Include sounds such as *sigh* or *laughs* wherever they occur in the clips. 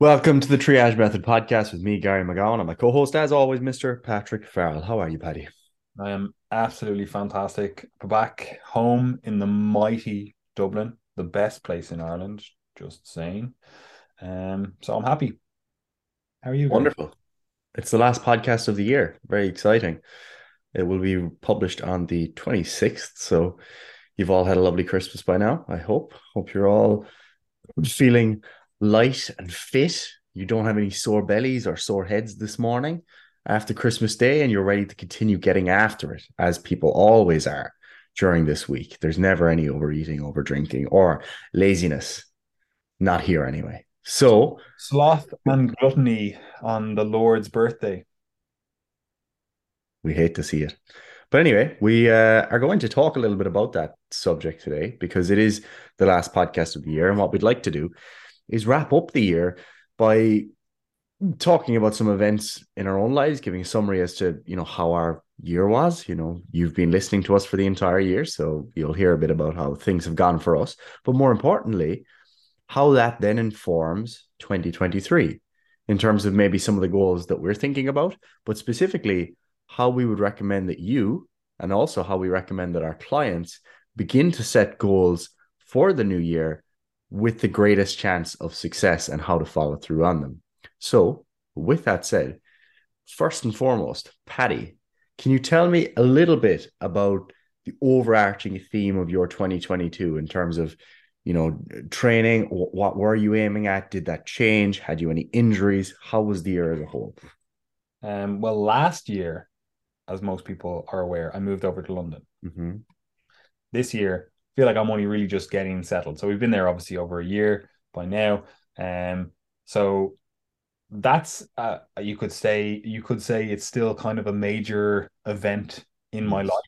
Welcome to the Triage Method podcast with me, Gary McGowan, and my co host, as always, Mr. Patrick Farrell. How are you, Paddy? I am absolutely fantastic. Back home in the mighty Dublin, the best place in Ireland, just saying. Um, so I'm happy. How are you? Gary? Wonderful. It's the last podcast of the year. Very exciting. It will be published on the 26th. So you've all had a lovely Christmas by now, I hope. Hope you're all feeling light and fit. You don't have any sore bellies or sore heads this morning after Christmas Day, and you're ready to continue getting after it, as people always are during this week. There's never any overeating, over drinking, or laziness. Not here anyway. So, sloth and gluttony on the Lord's birthday. We hate to see it. But anyway, we uh, are going to talk a little bit about that subject today because it is the last podcast of the year. And what we'd like to do is wrap up the year by talking about some events in our own lives, giving a summary as to you know how our year was. You know, you've been listening to us for the entire year, so you'll hear a bit about how things have gone for us. But more importantly, how that then informs 2023 in terms of maybe some of the goals that we're thinking about, but specifically how we would recommend that you and also how we recommend that our clients begin to set goals for the new year with the greatest chance of success and how to follow through on them. So, with that said, first and foremost, Paddy, can you tell me a little bit about the overarching theme of your 2022 in terms of, you know, training? What were you aiming at? Did that change? Had you any injuries? How was the year as a whole? Um, well, last year, as most people are aware, I moved over to London. Mm-hmm. This year, feel like I'm only really just getting settled. So we've been there obviously over a year by now. Um, so that's uh, you could say you could say it's still kind of a major event in my life.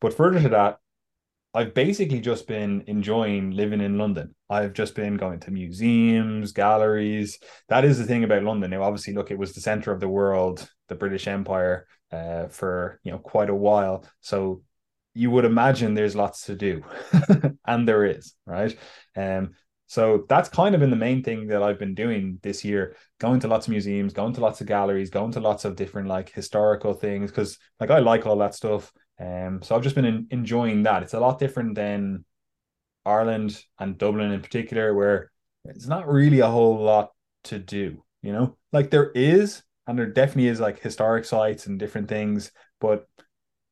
But further to that, I've basically just been enjoying living in London. I've just been going to museums, galleries. That is the thing about London. Now, obviously, look, it was the center of the world, the British Empire, uh, for you know quite a while. So you would imagine there's lots to do *laughs* and there is right um so that's kind of been the main thing that I've been doing this year, going to lots of museums, going to lots of galleries, going to lots of different like historical things because like I like all that stuff. Um, so I've just been in, enjoying that. It's a lot different than Ireland and Dublin in particular, where it's not really a whole lot to do. You know, like there is, and there definitely is like historic sites and different things, but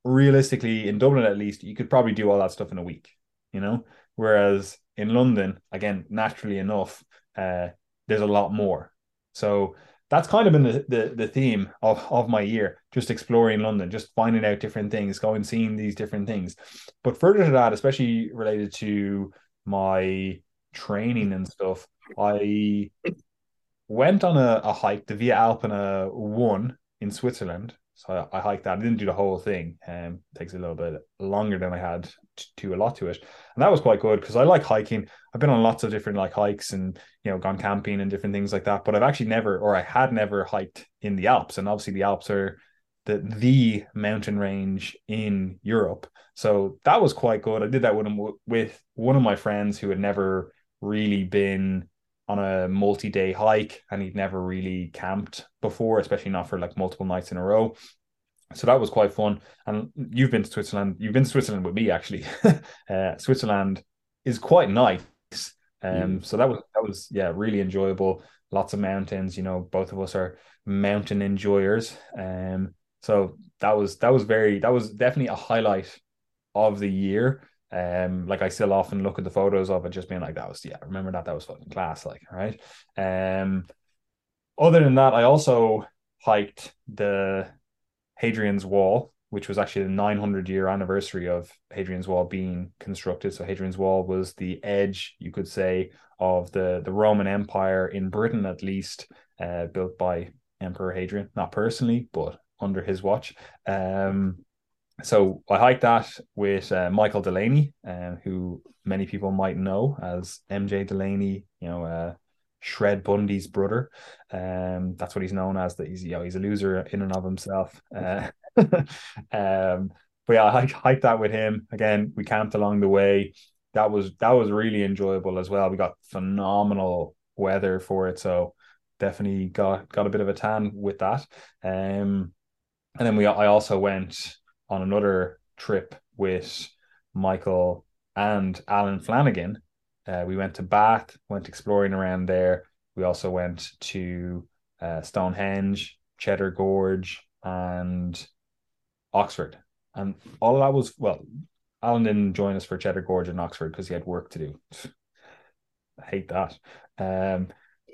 realistically, in Dublin at least, you could probably do all that stuff in a week, you know? Whereas in London, again, naturally enough, uh, there's a lot more. So that's kind of been the, the, the theme of, of my year, just exploring London, just finding out different things, going seeing these different things. But further to that, especially related to my training and stuff, I went on a, a hike, the Via Alpina one in Switzerland, so I, I hiked that. I didn't do the whole thing. Um, takes a little bit longer than I had to do a lot to it, and that was quite good because I like hiking. I've been on lots of different like hikes and you know gone camping and different things like that. But I've actually never, or I had never hiked in the Alps, and obviously the Alps are the the mountain range in Europe. So that was quite good. I did that with with one of my friends who had never really been on a multi-day hike and he'd never really camped before, especially not for like multiple nights in a row. So that was quite fun. And you've been to Switzerland. You've been to Switzerland with me actually. *laughs* uh, Switzerland is quite nice. Um, mm. so that was that was yeah really enjoyable. Lots of mountains. You know, both of us are mountain enjoyers. Um, so that was that was very that was definitely a highlight of the year. Um, like I still often look at the photos of it, just being like, that was yeah, remember that that was fucking class, like right. Um, other than that, I also hiked the Hadrian's Wall, which was actually the 900 year anniversary of Hadrian's Wall being constructed. So Hadrian's Wall was the edge, you could say, of the the Roman Empire in Britain, at least, uh, built by Emperor Hadrian, not personally, but under his watch. Um, so I hiked that with uh, Michael Delaney, uh, who many people might know as MJ Delaney, you know, uh, Shred Bundy's brother. Um, that's what he's known as. That he's you know he's a loser in and of himself. Uh, *laughs* um, but yeah, I hiked that with him again. We camped along the way. That was that was really enjoyable as well. We got phenomenal weather for it, so definitely got got a bit of a tan with that. Um, and then we I also went on another trip with Michael and Alan Flanagan. Uh, we went to Bath, went exploring around there. We also went to uh, Stonehenge, Cheddar Gorge, and Oxford. And all that was well, Alan didn't join us for Cheddar Gorge in Oxford because he had work to do. *laughs* I hate that. Um,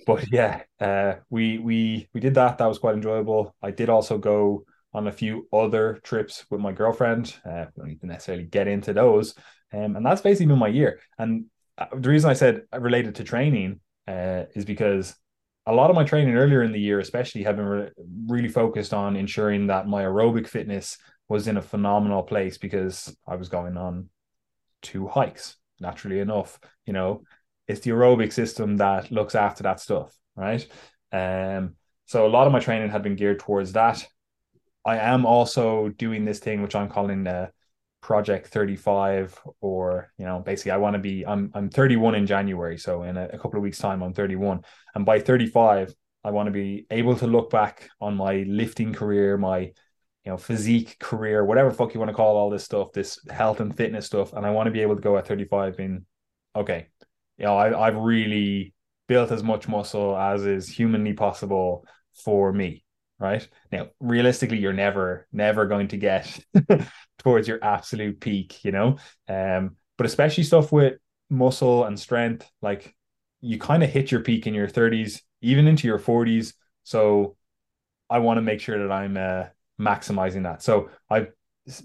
but yeah, uh, we we we did that. That was quite enjoyable. I did also go on a few other trips with my girlfriend. Uh, don't need to necessarily get into those, um, and that's basically been my year. And uh, the reason I said related to training uh, is because a lot of my training earlier in the year, especially, have been re- really focused on ensuring that my aerobic fitness was in a phenomenal place because I was going on two hikes. Naturally enough, you know, it's the aerobic system that looks after that stuff, right? Um, so a lot of my training had been geared towards that. I am also doing this thing which I'm calling the Project 35, or you know, basically I want to be I'm I'm 31 in January, so in a, a couple of weeks' time I'm 31, and by 35 I want to be able to look back on my lifting career, my you know physique career, whatever fuck you want to call all this stuff, this health and fitness stuff, and I want to be able to go at 35 in okay, you know, I, I've really built as much muscle as is humanly possible for me. Right now, realistically, you're never, never going to get *laughs* towards your absolute peak, you know. Um, but especially stuff with muscle and strength, like you kind of hit your peak in your 30s, even into your 40s. So I want to make sure that I'm uh, maximizing that. So I've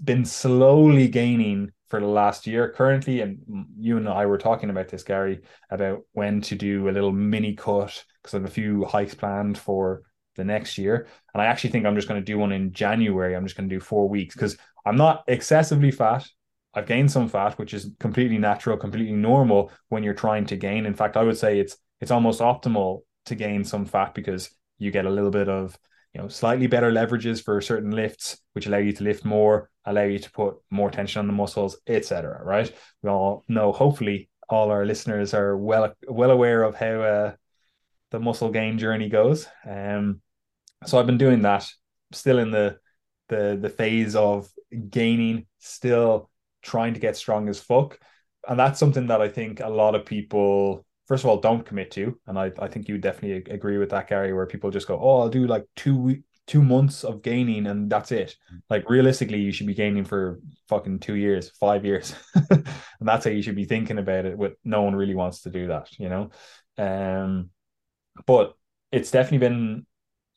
been slowly gaining for the last year currently and you and i were talking about this gary about when to do a little mini cut because i have a few hikes planned for the next year. And i actually think i'm just going to do one in january. I'm just going to do four weeks because i'm not excessively fat. I've gained some fat which is completely natural completely normal when you're trying to gain. In fact i would say it's it's almost optimal to gain some fat because you get a little bit of you know slightly better leverages for certain lifts which allow you to lift more allow you to put more tension on the muscles etc right? We all know hopefully all our listeners are well well aware of how uh, the muscle gain journey goes. Um so i've been doing that still in the the the phase of gaining still trying to get strong as fuck. And that's something that i think a lot of people first of all don't commit to. And i, I think you definitely agree with that gary where people just go oh i'll do like two two months of gaining and that's it. Like realistically you should be gaining for fucking two years five years. *laughs* And that's how you should be thinking about it But no one really wants to do that you know? Um but it's definitely been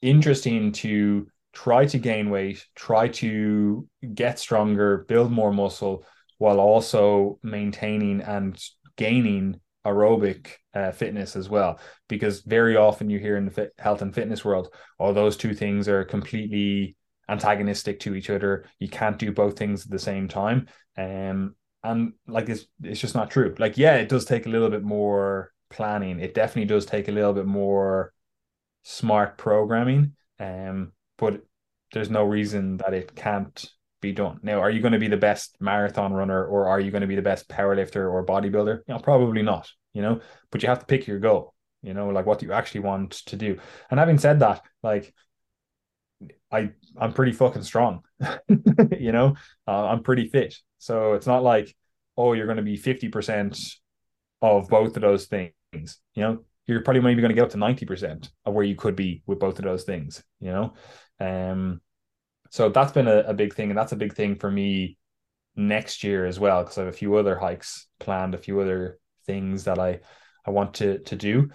interesting to try to gain weight try to get stronger build more muscle while also maintaining and gaining aerobic uh, fitness as well. Because very often you hear in the fit, health and fitness world oh those two things are completely antagonistic to each other. You can't do both things at the same time. Um and like it's it's just not true. Like yeah it does take a little bit more planning. It definitely does take a little bit more smart programming um but there's no reason that it can't be done. Now, are you going to be the best marathon runner or are you going to be the best powerlifter or bodybuilder? You know, probably not, you know, but you have to pick your goal, you know, like what do you actually want to do? And having said that, like I I'm pretty fucking strong, *laughs* you know, uh, I'm pretty fit. So it's not like, oh, you're going to be 50% of both of those things, you know, you're probably maybe going to get up to 90% of where you could be with both of those things, you know? Um, so that's been a, a big thing, and that's a big thing for me next year as well because I have a few other hikes planned, a few other things that I I want to to do.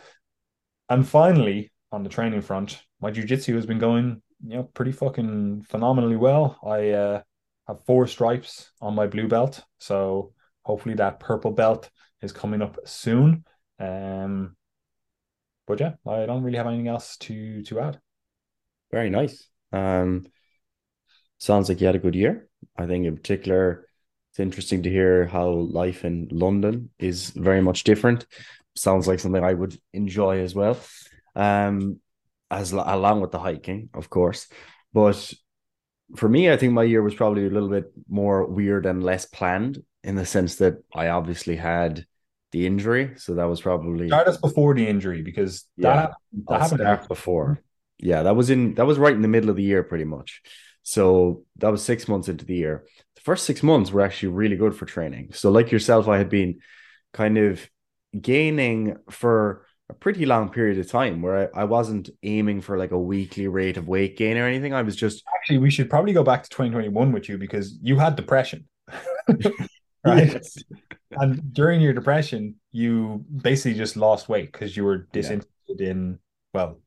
And finally, on the training front, my jujitsu has been going, you know, pretty fucking phenomenally well. I uh, have four stripes on my blue belt, so hopefully that purple belt is coming up soon. Um, but yeah, I don't really have anything else to to add. Very nice. Um, sounds like you had a good year. I think in particular, it's interesting to hear how life in London is very much different. Sounds like something I would enjoy as well. Um, as along with the hiking, of course. But for me, I think my year was probably a little bit more weird and less planned in the sense that I obviously had the injury. So that was probably start us before the injury because Yeah, that, that happened start before. Yeah, that was in that was right in the middle of the year, pretty much. So that was six months into the year. The first six months were actually really good for training. So, like yourself, I had been kind of gaining for a pretty long period of time where I, I wasn't aiming for like a weekly rate of weight gain or anything. I was just Actually, we should probably go back to 2021 with you because you had depression. *laughs* *laughs* right? Yes. And *laughs* during your depression, you basically just lost weight because you were Yeah. disinterested in, well,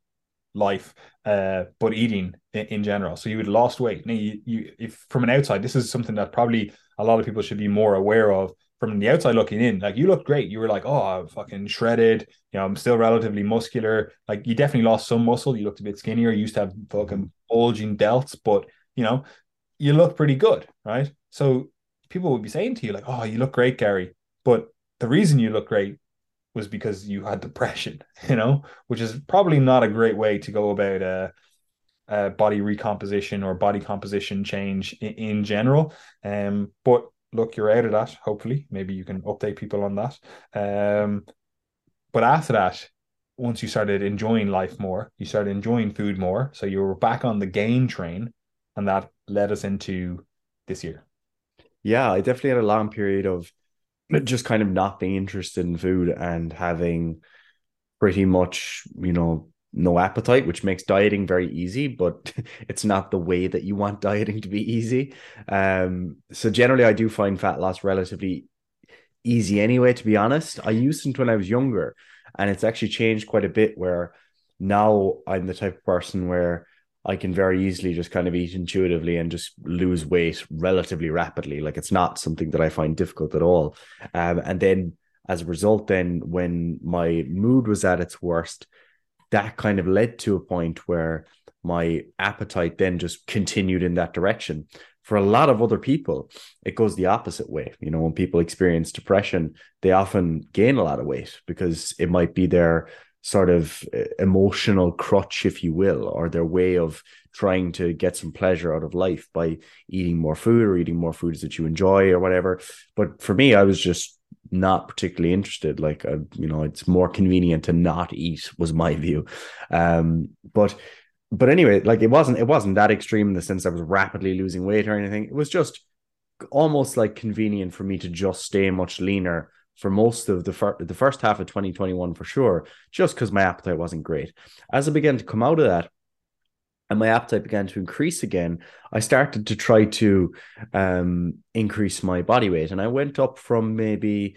life, uh, but eating in, in general. So you had lost weight. Now, you, you, if from an outside, this is something that probably a lot of people should be more aware of. From the outside looking in, like you look great. You were like, oh, I'm fucking shredded. You know, I'm still relatively muscular. Like you definitely lost some muscle. You looked a bit skinnier. You used to have fucking bulging delts, but you know, you look pretty good, right? So people would be saying to you like, "Oh, you look great, Gary," but the reason you look great was because you had depression, *laughs* you know, which is probably not a great way to go about uh, uh body recomposition or body composition change in, in general. Um, but look, you're out of that. Hopefully, maybe you can update people on that. Um, but after that, once you started enjoying life more, you started enjoying food more, so you were back on the gain train, and that led us into this year. Yeah, I definitely had a long period of just kind of not being interested in food and having pretty much, you know, no appetite, which makes dieting very easy, but *laughs* it's not the way that you want dieting to be easy. Um, so generally I do find fat loss relatively easy anyway, to be honest. I used it when I was younger, and it's actually changed quite a bit where now I'm the type of person where I can very easily just kind of eat intuitively and just lose weight relatively rapidly. Like it's not something that I find difficult at all. Um, and then as a result, then when my mood was at its worst, that kind of led to a point where my appetite then just continued in that direction. For a lot of other people, it goes the opposite way. You know, when people experience depression, they often gain a lot of weight because it might be their sort of uh, emotional crutch, if you will, or their way of trying to get some pleasure out of life by eating more food or eating more foods that you enjoy or whatever. But for me, I was just not particularly interested. Like, uh, you know, it's more convenient to not eat, was my view. Um, but but anyway, like it wasn't it wasn't that extreme in the sense I was rapidly losing weight or anything. It was just almost like convenient for me to just stay much leaner for most of the fir- the first half of 2021 for sure, just because my appetite wasn't great. As I began to come out of that, and my appetite began to increase again, I started to try to um, increase my body weight, and I went up from maybe.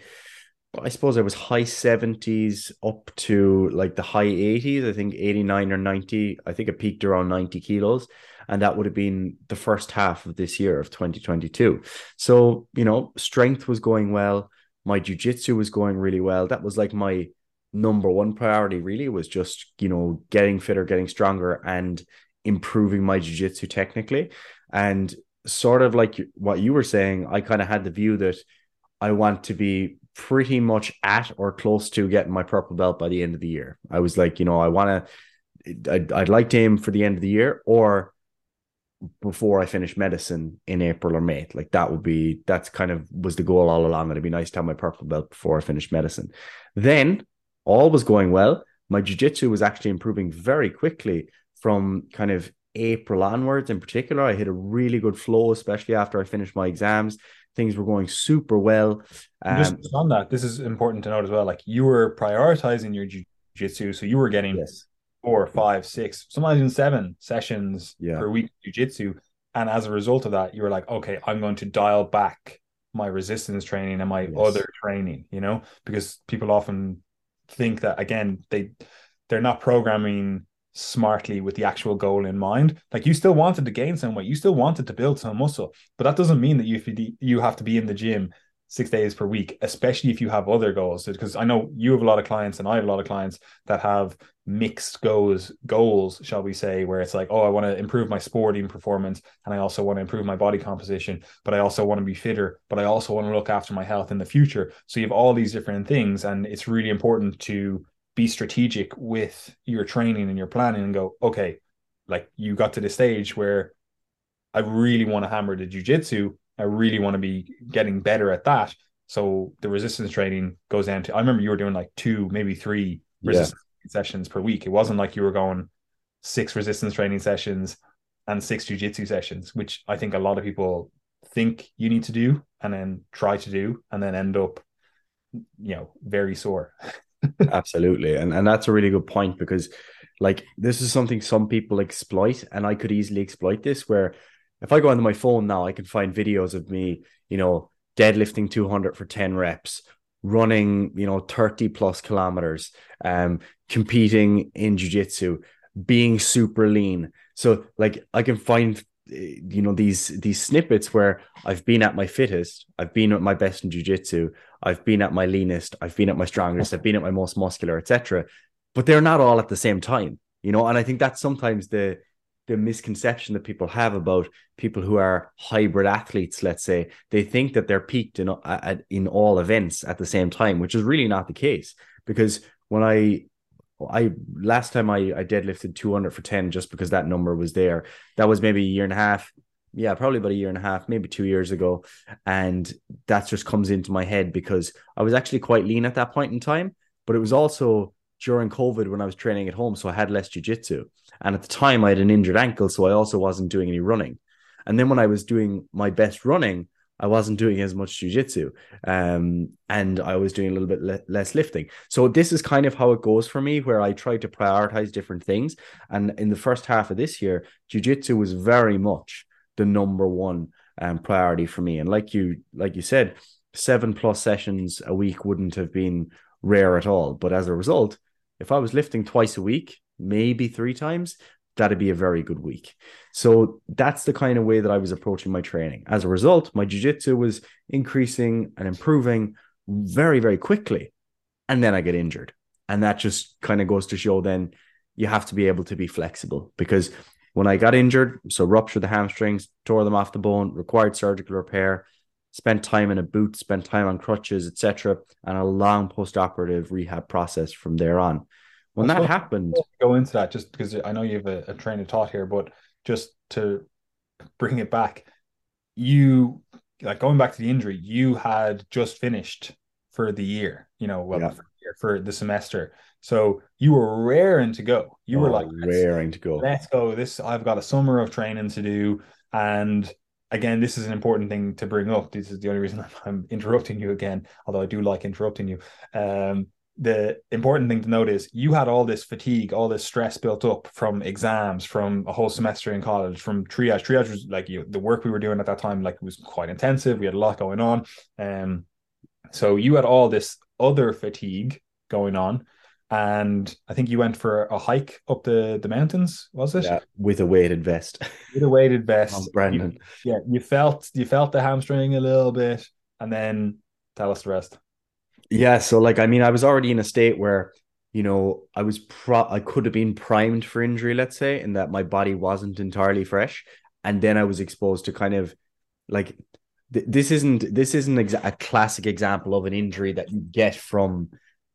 I suppose I was high 70s up to like the high 80s, I think 89 or 90. I think it peaked around 90 kilos. And that would have been the first half of this year of 2022. So, you know, strength was going well my jujitsu was going really well. That was like my number one priority, really, was just, you know, getting fitter, getting stronger, and improving my jujitsu technically. And sort of like what you were saying, I kind of had the view that I want to be pretty much at or close to getting my purple belt by the end of the year. I was like, you know, I want to, I'd, I'd like to aim for the end of the year or before I finish medicine in April or May. Like that would be that's kind of was the goal all along. It'd be nice to have my purple belt before I finish medicine. Then all was going well. My jiu-jitsu was actually improving very quickly from kind of April onwards in particular. I hit a really good flow, especially after I finished my exams. Things were going super well. Um, Just on that, this is important to note as well. Like you were prioritizing your jiu-jitsu, so you were getting yes four, five, six, sometimes even seven sessions yeah. per week jiu-jitsu. And as a result of that, you were like, okay, I'm going to dial back my resistance training and my yes. other training, you know, because people often think that again, they they're not programming smartly with the actual goal in mind. Like you still wanted to gain some weight, you still wanted to build some muscle, but that doesn't mean that you you have to be in the gym six days per week, especially if you have other goals. Because I know you have a lot of clients and I have a lot of clients that have mixed goals, goals, shall we say, where it's like, oh, I want to improve my sporting performance and I also want to improve my body composition, but I also want to be fitter, but I also want to look after my health in the future. So you have all these different things, and it's really important to be strategic with your training and your planning and go, okay, like you got to the stage where I really want to hammer the jujitsu I really want to be getting better at that. So the resistance training goes down to I remember you were doing like two, maybe three resistance yeah. Sessions per week. It wasn't like you were going six resistance training sessions and six jujitsu sessions, which I think a lot of people think you need to do and then try to do and then end up, you know, very sore. *laughs* Absolutely. And and that's a really good point because like this is something some people exploit, and I could easily exploit this where if I go onto my phone now, I can find videos of me, you know, deadlifting 200 for 10 reps, running, you know, 30 plus kilometers, um, competing in jiu-jitsu, being super lean. So like I can find eh, you know these these snippets where I've been at my fittest, I've been at my best in jiu-jitsu, I've been at my leanest, I've been at my strongest, I've been at my most muscular, etc but they're not all at the same time, you know. And I think that's sometimes the the misconception that people have about people who are hybrid athletes. Let's say they think that they're peaked in in all events at the same time, which is really not the case. Because when I I last time I, I deadlifted 200 for 10 just because that number was there. That was maybe a year and a half. Yeah, probably about a year and a half, maybe two years ago. And that just comes into my head because I was actually quite lean at that point in time, but it was also during COVID when I was training at home. So I had less jujitsu. And at the time, I had an injured ankle. So I also wasn't doing any running. And then when I was doing my best running, I wasn't doing as much jujitsu. Um, and I was doing a little bit le- less lifting. So this is kind of how it goes for me, where I try to prioritize different things. And in the first half of this year, jujitsu was very much the number one um, priority for me. And like you, like you said, seven plus sessions a week wouldn't have been rare at all. But as a result, if I was lifting twice a week, maybe three times, that'd be a very good week. So that's the kind of way that I was approaching my training. As a result, my jiu-jitsu was increasing and improving very, very quickly. And then I get injured. And that just kind of goes to show then you have to be able to be flexible because when I got injured, so ruptured the hamstrings, tore them off the bone, required surgical repair, spent time in a boot, spent time on crutches, etc., and a long post-operative rehab process from there on. When that happened, go into that just because I know you have a, a train of thought here, but just to bring it back, you like going back to the injury, you had just finished for the year, you know, well, yeah. for, the for the semester. So you were raring to go. You oh, were like raring to go. Let's go. This I've got a summer of training to do, and again, this is an important thing to bring up. This is the only reason *laughs* I'm interrupting you again, although I do like interrupting you. Um, the important thing to note is you had all this fatigue, all this stress built up from exams, from a whole semester in college, from triage. Triage was like you, the work we were doing at that time, like it was quite intensive. We had a lot going on. Um, so you had all this other fatigue going on and I think you went for a hike up the the mountains, was it? Yeah, with a weighted vest. *laughs* With a weighted vest, oh, Brandon. You, yeah, you felt you felt the hamstring a little bit, and then tell us the rest. Yeah, so like I mean, I was already in a state where you know I was pro I could have been primed for injury, let's say, in that my body wasn't entirely fresh, and then I was exposed to kind of like th- this isn't this isn't a classic example of an injury that you get from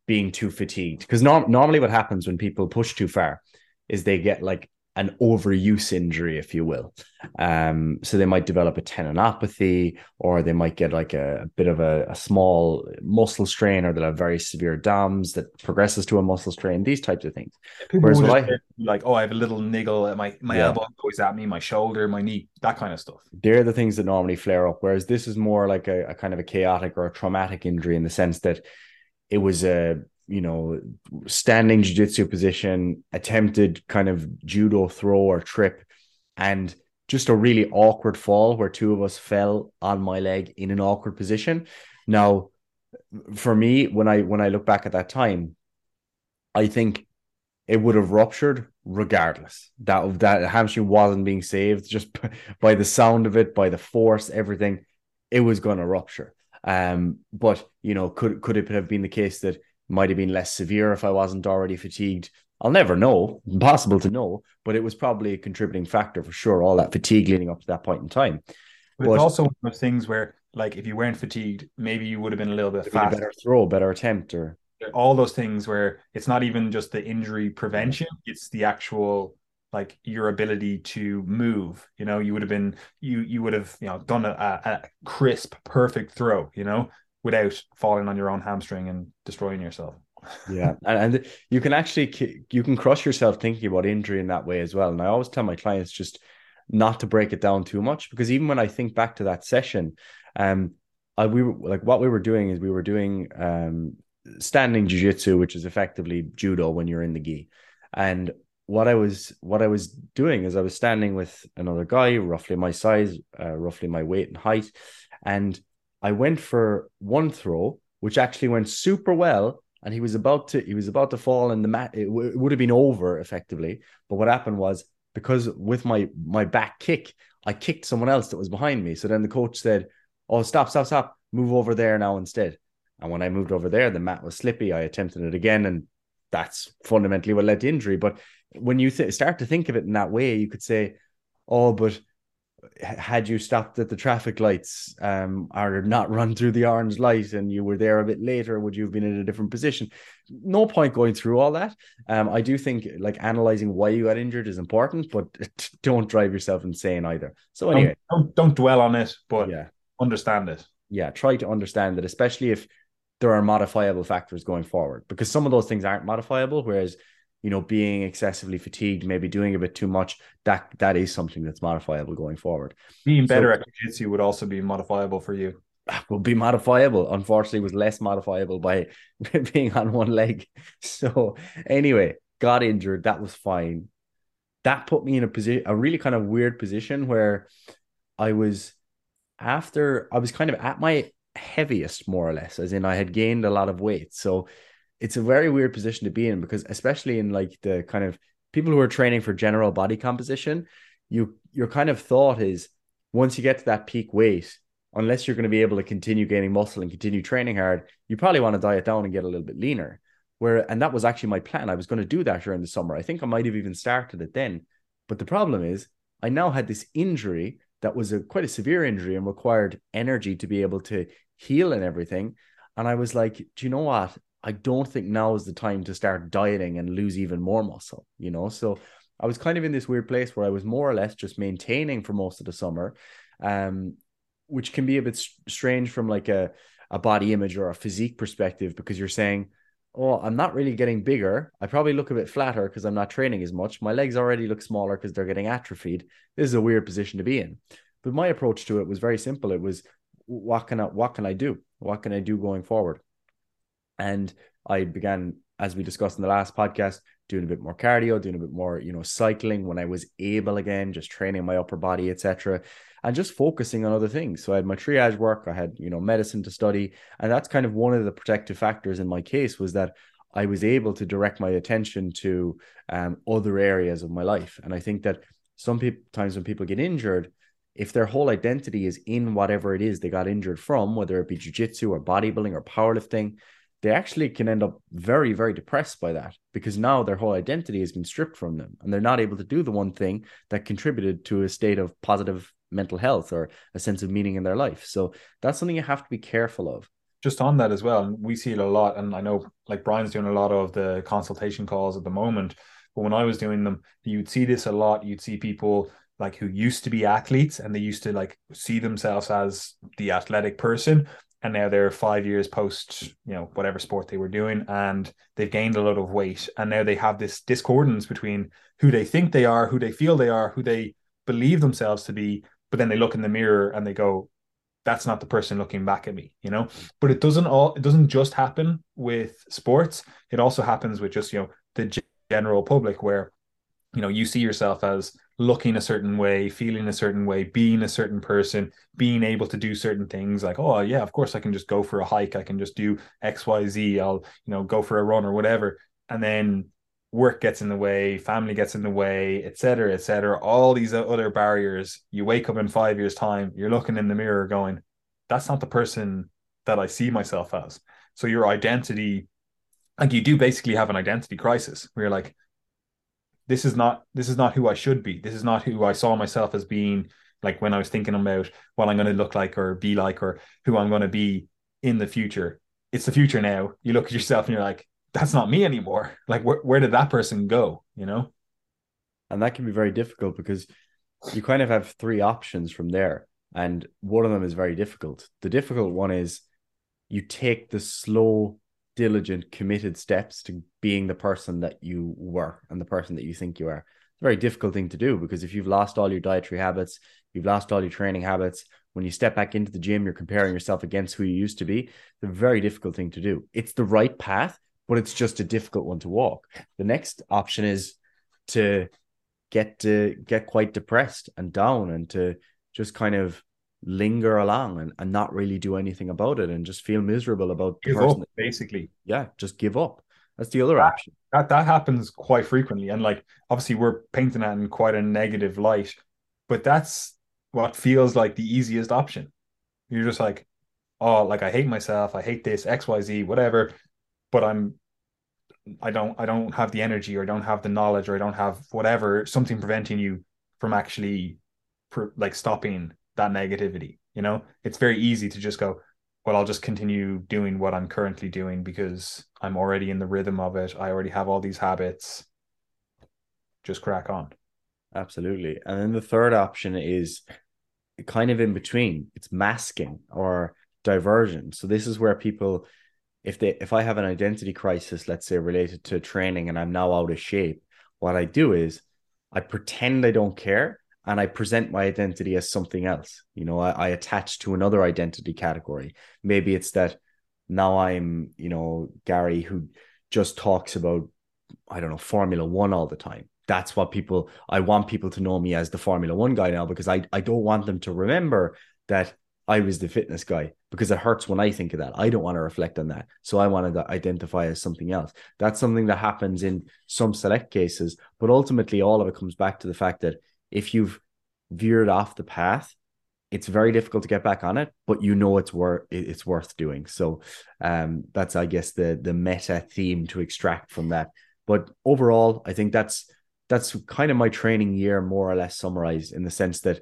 being too fatigued. Because norm- normally, what happens when people push too far is they get like an overuse injury, if you will. Um, so they might develop a tendinopathy, or they might get like a, a bit of a, a, small muscle strain, or they'll have very severe DOMS that progresses to a muscle strain. These types of things. People Whereas I, like, oh, I have a little niggle at my my yeah. elbow goes at me, my shoulder, my knee, that kind of stuff. They're the things that normally flare up. Whereas this is more like a, a kind of a chaotic or a traumatic injury in the sense that it was a you know standing jiu-jitsu position attempted kind of judo throw or trip and just a really awkward fall where two of us fell on my leg in an awkward position. Now for me when i when i look back at that time i think it would have ruptured regardless. That that hamstring wasn't being saved just *laughs* by the sound of it by the force everything it was going to rupture. Um, but you know, could could it have been the case that might have been less severe if I wasn't already fatigued? I'll never know. *laughs* Impossible to know, but it was probably a contributing factor for sure. All that fatigue leading up to that point in time. But, but it's also one of those things where, like, if you weren't fatigued, maybe you would have been a little bit faster. better throw, better attempt, or all those things where it's not even just the injury prevention; it's the actual like your ability to move you know you would have been you you would have you know done a, a crisp perfect throw you know without falling on your own hamstring and destroying yourself. *laughs* yeah, and, and you can actually you can crush yourself thinking about injury in that way as well. And I always tell my clients just not to break it down too much because even when I think back to that session, um, I, we were like what we were doing is we were doing um standing jiu-jitsu which is effectively judo when you're in the gi and what i was what i was doing is i was standing with another guy roughly my size uh, roughly my weight and height and i went for one throw which actually went super well and he was about to he was about to fall and the mat it, w- it would have been over effectively but what happened was because with my my back kick i kicked someone else that was behind me so then the coach said oh stop stop stop move over there now instead and when I moved over there, the mat was slippy. I attempted it again, and that's fundamentally what led to injury. But when you th- start to think of it in that way, you could say, "Oh, but had you stopped at the traffic lights um, or not run through the orange light and you were there a bit later, would you have been in a different position? No point going through all that. Um, I do think like analyzing why you got injured is important, but *laughs* don't drive yourself insane either. So anyway, don't, don't, don't dwell on it, but yeah. understand it. Yeah, try to understand it, especially if there are modifiable factors going forward because some of those things aren't modifiable whereas you know being excessively fatigued maybe doing a bit too much that that is something that's modifiable going forward. Being better so, at jiu-jitsu would also be modifiable for you. Ah, Will be modifiable. Unfortunately was less modifiable by *laughs* being on one leg. So anyway got injured. That was fine. That put me in a position a really kind of weird position where i was after i was kind of at my heaviest, more or less, as in I had gained a lot of weight. So it's a very weird position to be in because, especially in like the kind of people who are training for general body composition, you your kind of thought is once you get to that peak weight, unless you're going to be able to continue gaining muscle and continue training hard, you probably want to diet down and get a little bit leaner. Where and that was actually my plan. I was going to do that during the summer. I think I might have even started it then. But the problem is, I now had this injury that was a quite a severe injury and required energy to be able to heal and everything. And I was like, do you know what? I don't think now is the time to start dieting and lose even more muscle, you know? So I was kind of in this weird place where I was more or less just maintaining for most of the summer, um, which can be a bit strange from like a, a body image or a physique perspective because you're saying, oh, I'm not really getting bigger. I probably look a bit flatter because I'm not training as much. My legs already look smaller because they're getting atrophied. This is a weird position to be in. But my approach to it was very simple. It was what can I what can I do? What can I do going forward? And I began, as we discussed in the last podcast, doing a bit more cardio, doing a bit more, you know, cycling when I was able again, just training my upper body, etc. And just focusing on other things. So I had my triage work, I had, you know, medicine to study. And that's kind of one of the protective factors in my case was that I was able to direct my attention to um, other areas of my life. And I think that some times when people get injured, if their whole identity is in whatever it is they got injured from, whether it be jujitsu or bodybuilding or powerlifting, they actually can end up very, very depressed by that because now their whole identity has been stripped from them and they're not able to do the one thing that contributed to a state of positive mental health or a sense of meaning in their life. So that's something you have to be careful of. Just on that as well, and we see it a lot, and I know like Brian's doing a lot of the consultation calls at the moment. But when I was doing them, you'd see this a lot. You'd see people like who used to be athletes and they used to like see themselves as the athletic person and now they're five years post you know whatever sport they were doing and they've gained a lot of weight. And now they have this discordance between who they think they are who they feel they are who they believe themselves to be but then they look in the mirror and they go that's not the person looking back at me you know? But it doesn't all it doesn't just happen with sports. It also happens with just you know the general public where you know you see yourself as looking a certain way, feeling a certain way, being a certain person, being able to do certain things like, oh yeah, of course I can just go for a hike, I can just do XYZ, I'll, you know, go for a run or whatever. And then work gets in the way, family gets in the way, etc., etc. All these other barriers. You wake up in five years' time, you're looking in the mirror going, that's not the person that I see myself as. So your identity, like you do basically have an identity crisis where you're like, this is not this is not who I should be. This is not who I saw myself as being like when I was thinking about what I'm going to look like or be like or who I'm going to be in the future. It's the future now. You look at yourself and you're like, that's not me anymore. *laughs* Like where where did that person go, you know? And that can be very difficult because you kind of have three options from there and one of them is very difficult. The difficult one is you take the slow, diligent, committed steps to being the person that you were and the person that you think you are. It's a very difficult thing to do because if you've lost all your dietary habits, you've lost all your training habits, when you step back into the gym, you're comparing yourself against who you used to be. It's a very difficult thing to do. It's the right path, but it's just a difficult one to walk. The next option is to get to get quite depressed and down and to just kind of linger along and, and not really do anything about it and just feel miserable about give up, that, basically. Yeah, just give up. That's the other that, option. That that happens quite frequently. And like obviously we're painting that in quite a negative light, but that's what feels like the easiest option. You're just like, oh, like I hate myself, I hate this, XYZ, whatever, but I'm I don't I don't have the energy or I don't have the knowledge or I don't have whatever, something preventing you from actually like stopping that negativity. You know, it's very easy to just go, well, I'll just continue doing what I'm currently doing because I'm already in the rhythm of it. I already have all these habits. Just crack on. Absolutely. And then the third option is kind of in between. It's masking or diversion. So this is where people, if they if I have an identity crisis, let's say related to training, and I'm now out of shape, what I do is I pretend I don't care and I present my identity as something else. You know, I, I attach to another identity category. Maybe it's that now I'm, you know, Gary who just talks about, I don't know, Formula One all the time that's what people I want people to know me as the Formula One guy now because I, I don't want them to remember that I was the fitness guy because it hurts when I think of that. I don't want to reflect on that. So I wanted to identify as something else. That's something that happens in some select cases, but ultimately all of it comes back to the fact that if you've veered off the path, it's very difficult to get back on it, but you know it's worth it's worth doing. So um that's I guess the the meta theme to extract from that. But overall, I think that's that's kind of my training year more or less summarized in the sense that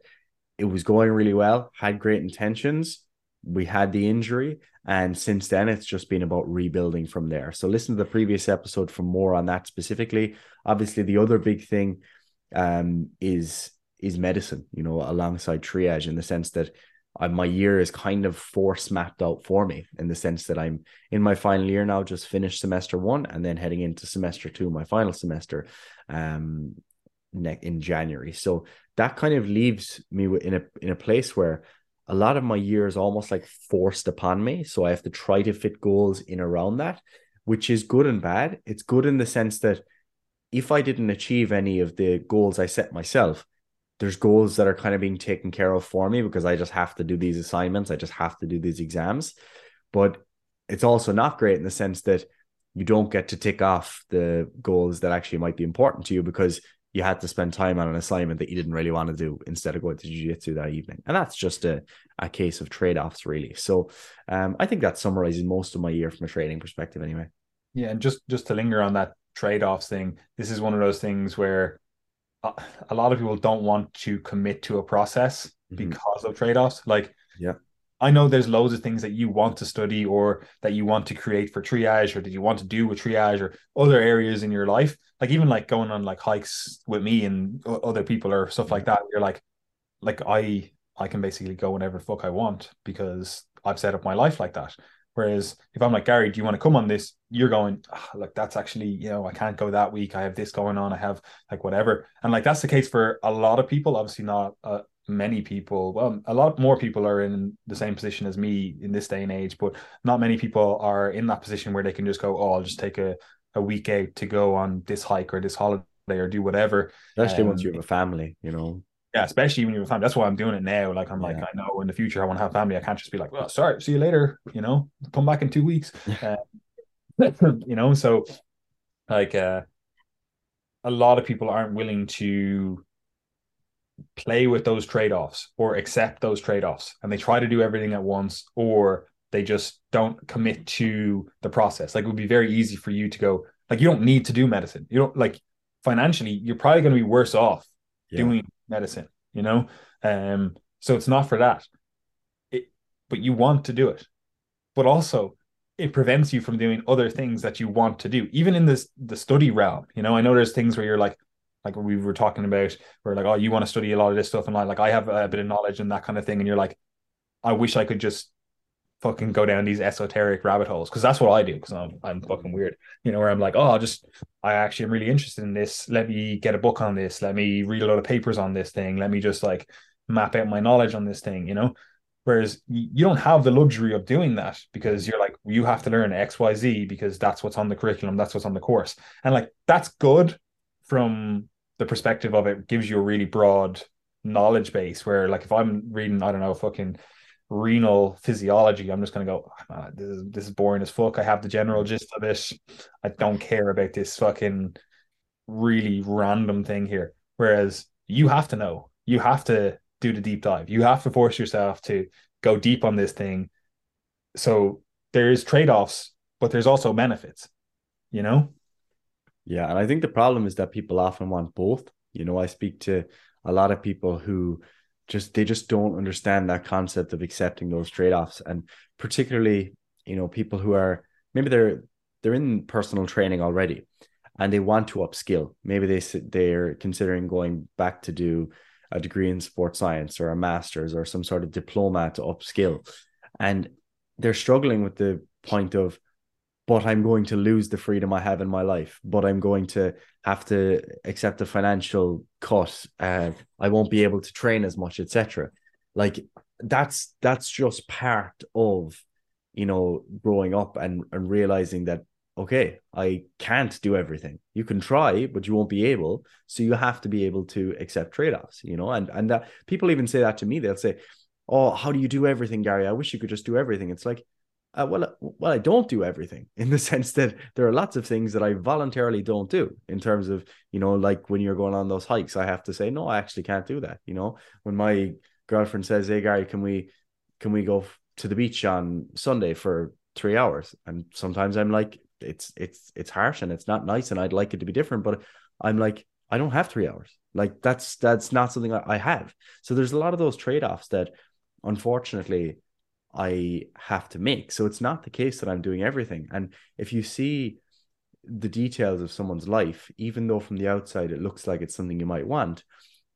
it was going really well, had great intentions. We had the injury, and since then it's just been about rebuilding from there. So listen to the previous episode for more on that specifically. Obviously, the other big thing um, is is medicine, you know, alongside triage in the sense that I, my year is kind of force mapped out for me in the sense that I'm in my final year now, just finished semester one and then heading into semester two, my final semester, um, in January. So that kind of leaves me in a in a place where a lot of my year is almost like forced upon me. So I have to try to fit goals in around that, which is good and bad. It's good in the sense that if I didn't achieve any of the goals I set myself, there's goals that are kind of being taken care of for me because I just have to do these assignments. I just have to do these exams. But it's also not great in the sense that you don't get to tick off the goals that actually might be important to you because you had to spend time on an assignment that you didn't really want to do instead of going to jiu-jitsu that evening. And that's just a, a case of trade-offs really. So um, I think that summarizes most of my year from a training perspective anyway. Yeah, and just just to linger on that trade-offs thing, this is one of those things where a lot of people don't want to commit to a process mm-hmm. because of trade-offs. Like yeah. I know there's loads of things that you want to study or that you want to create for triage or that you want to do with triage or other areas in your life. Like even like going on like hikes with me and other people or stuff like that you're like like i i can basically go whenever fuck i want because i've set up my life like that Whereas if I'm like Gary, do you want to come on this? You're going, oh, like that's actually, you know, I can't go that week. I have this going on. I have like whatever, and like that's the case for a lot of people. Obviously, not uh, many people. Well, a lot more people are in the same position as me in this day and age, but not many people are in that position where they can just go, oh, I'll just take a a week out to go on this hike or this holiday or do whatever. Especially um, once you have a family, you know yeah, especially when you're a family. That's why I'm doing it now. Like I'm yeah. like, I know in the future I want to have family. I can't just be like, well, sorry, see you later. You know, come back in two weeks. *laughs* uh, *laughs* you know, so like uh, a lot of people aren't willing to play with those trade-offs or accept those trade-offs and they try to do everything at once or they just don't commit to the process like it would be very easy for you to go like you don't need to do medicine you don't like financially you're probably going to be worse off yeah. doing medicine, you know? Um, so it's not for that. It, but you want to do it. But also it prevents you from doing other things that you want to do, even in this the study realm. You know, I know there's things where you're like, like we were talking about, where like, oh, you want to study a lot of this stuff, and like, like I have a bit of knowledge and that kind of thing, and you're like, I wish I could just fucking go down these esoteric rabbit holes because that's what I do because I'm I'm fucking weird. You know, where I'm like, oh, I'll just I actually am really interested in this. Let me get a book on this. Let me read a lot of papers on this thing. Let me just like map out my knowledge on this thing. You know, whereas you don't have the luxury of doing that because you're like you have to learn X Y Z because that's what's on the curriculum. That's what's on the course, and like that's good from the perspective of it gives you a really broad knowledge base where like if I'm reading, I don't know, fucking renal physiology, I'm just gonna go, oh, this is this is boring as fuck. I have the general mm. gist of it. I don't care about this fucking really random thing here. Whereas you have to know, you have to do the deep dive, you have to force yourself to go deep on this thing. So there's trade-offs, but there's also benefits, you know? Yeah, and I think the problem is that people often want both. You know, I speak to a lot of people who just they just don't understand that concept of accepting those trade-offs. And particularly you know people who are maybe they're they're in personal training already and they want to upskill. Maybe they they're considering going back to do a degree in sports science or a master's or some sort of diploma to upskill. And they're struggling with the point of but I'm going to lose the freedom I have in my life, but I'm going to have to accept a financial cut. Uh, I won't be able to train as much, etc. Like that's that's just part of you know growing up and and realizing that okay, I can't do everything. You can try, but you won't be able. So you have to be able to accept trade-offs, you know, and and that people even say that to me. They'll say, Oh, how do you do everything, Gary? I wish you could just do everything. It's like, uh, well, uh, well, I don't do everything in the *laughs* sense that there are lots of things that I voluntarily don't do. In terms of, you know, like when you're going on those hikes, I have to say no, I actually can't do that. You know, when my girlfriend says, "Hey, Gary, can we, can we go to the beach on Sunday for three hours?" and sometimes I'm like, it's it's it's harsh and it's not nice, and I'd like it to be different, but I'm like, I don't have three hours. Like that's that's not something I have. So there's a lot of those trade offs that, unfortunately I have to make. So it's not the case that I'm doing everything. And if you see the details of someone's life, even though from the outside it looks like it's something you might want,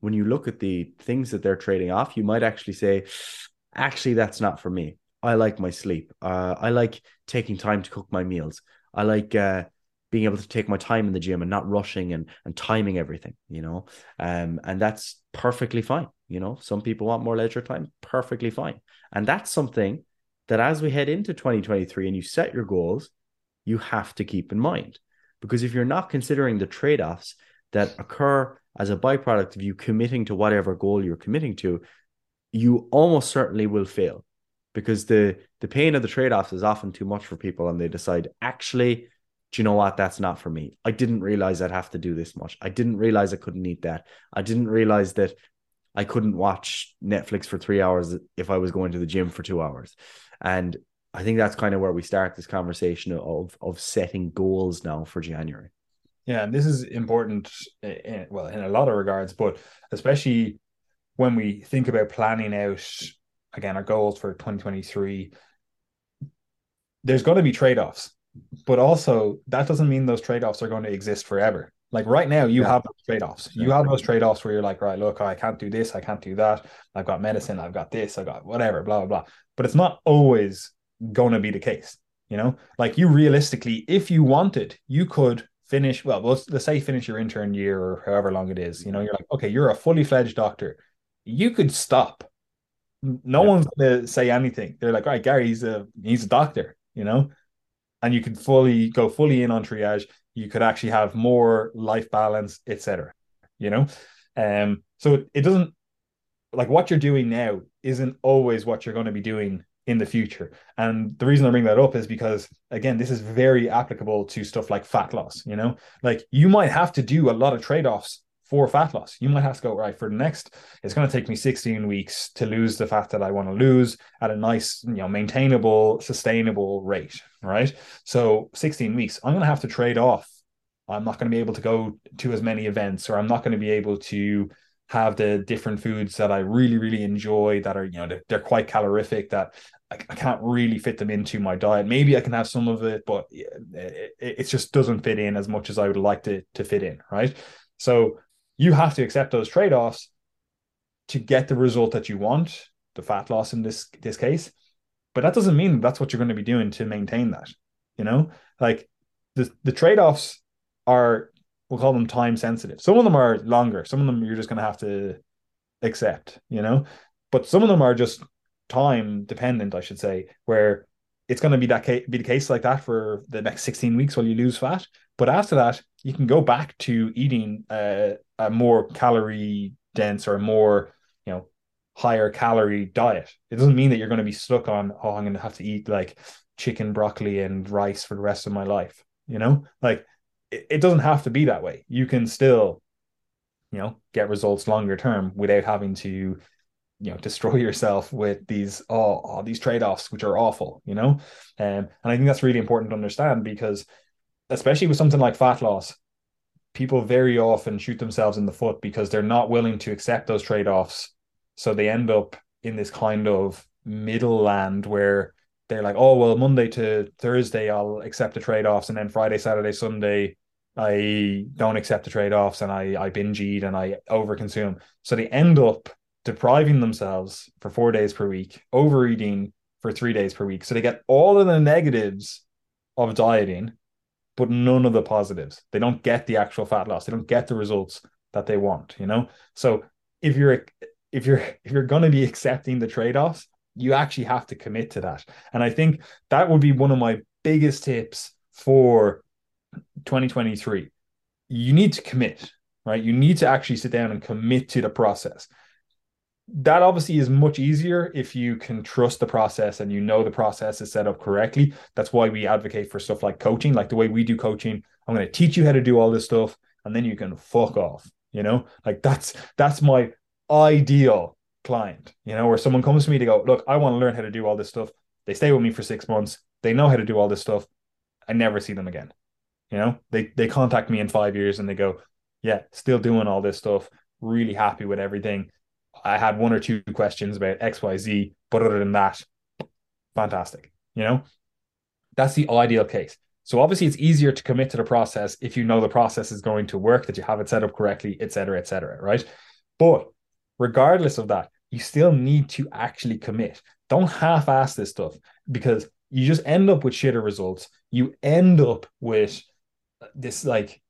when you look at the things that they're trading off, you might actually say, actually, that's not for me. I like my sleep. Uh, I like taking time to cook my meals. I like uh, being able to take my time in the gym and not rushing and and timing everything, you know. Um, and that's perfectly fine. You know, some people want more leisure time, perfectly fine. And that's something that as we head into 2023 and you set your goals, you have to keep in mind. Because if you're not considering the trade offs that occur as a byproduct of you committing to whatever goal you're committing to, you almost certainly will fail. Because the the pain of the trade-offs is often too much for people and they decide actually do you know what? That's not for me. I didn't realize i'd have to do this much. I didn't realize i couldn't eat that. I didn't realize that I couldn't watch Netflix for three hours if I was going to the gym for two hours. And I think that's kind of where we start this conversation of of setting goals now for January. Yeah, and this is important, in, well, in a lot of regards, but especially when we think about planning out again our goals for 2023. There's going to be trade offs, but also that doesn't mean those trade offs are going to exist forever. Like right now, you yeah. have those trade offs. You have those trade offs where you're like, right, look, I can't do this, I can't do that. I've got medicine, I've got this, I've got whatever, blah, blah, blah. But it's not always going to be the case. You know, like you realistically, if you wanted, you could finish, well, let's, let's say finish your intern year or however long it is. You know, you're like, okay, you're a fully fledged doctor. You could stop. No yeah. one's going to say anything. They're like, all right, Gary, he's a, he's a doctor, you know, and you could fully go fully in on triage you could actually have more life balance, etc. You know, um, so it doesn't like what you're doing now isn't always what you're going to be doing in the future. And the reason I bring that up is because again, this is very applicable to stuff like fat loss. You know, like you might have to do a lot of trade offs for fat loss. You might have to go, right, for the next, it's going to take me 16 weeks to lose the fat that I want to lose at a nice, you know, maintainable, sustainable rate, right? So 16 weeks, I'm going to have to trade off. I'm not going to be able to go to as many events, or I'm not going to be able to have the different foods that I really, really enjoy that are, you know, they're, they're quite calorific that I, I, can't really fit them into my diet. Maybe I can have some of it, but it, it just doesn't fit in as much as I would like to, to fit in, right? So you have to accept those trade-offs to get the result that you want, the fat loss in this this case. but that doesn't mean that's what you're going to be doing to maintain that. You know, like the the trade offs are we'll call them time sensitive. Some of them are longer. Some of them you're just going to have to accept. You know, but some of them are just time dependent, I should say, where it's going to be that ca- be the case like that for the next 16 weeks while you lose fat. But after that, you can go back to eating a, a more calorie dense or more, you know, higher calorie diet. It doesn't mean that you're going to be stuck on, oh, I'm going to have to eat like chicken, broccoli, and rice for the rest of my life. You know, like it, it doesn't have to be that way. You can still, you know, get results longer term without having to you know destroy *laughs* yourself with these oh, oh these trade-offs which are awful you know um, and i think that's really important to understand because especially with something like fat loss people very often shoot themselves in the foot because they're not willing to accept those trade-offs so they end up in this kind of middle land where they're like oh well monday to thursday i'll accept the trade-offs and then friday saturday sunday i don't accept the trade-offs and i i binge eat and i overconsume so they end up depriving themselves for four days per week, overeating for three days per week. So they get all of the negatives of dieting, but none of the positives. They don't get the actual fat loss. They don't get the results that they want, you know? So if you're if you're if you're going to be accepting the trade-offs, you actually have to commit to that. And I think that would be one of my biggest tips for 2023. You need to commit, right? You need to actually sit down and commit to the process that obviously is much easier if you can trust the process and you know the process is set up correctly. That's why we advocate for stuff like coaching, like the way we do coaching. I'm going to teach you how to do all this stuff, and then you can fuck off. You know, like that's that's my ideal client. You know, where someone comes to me to go, look, I want to learn how to do all this stuff. They stay with me for six months. They know how to do all this stuff. I never see them again. You know, they they contact me in five years and they go, yeah, still doing all this stuff. Really happy with everything I had one or two questions about XYZ, but other than that, fantastic. You know, that's the ideal case. So obviously it's easier to commit to the process if you know the process is going to work, that you have it set up correctly, et cetera, et cetera, right? But regardless of that, you still need to actually commit. Don't half-ass this stuff because you just end up with shitter results. You end up with this like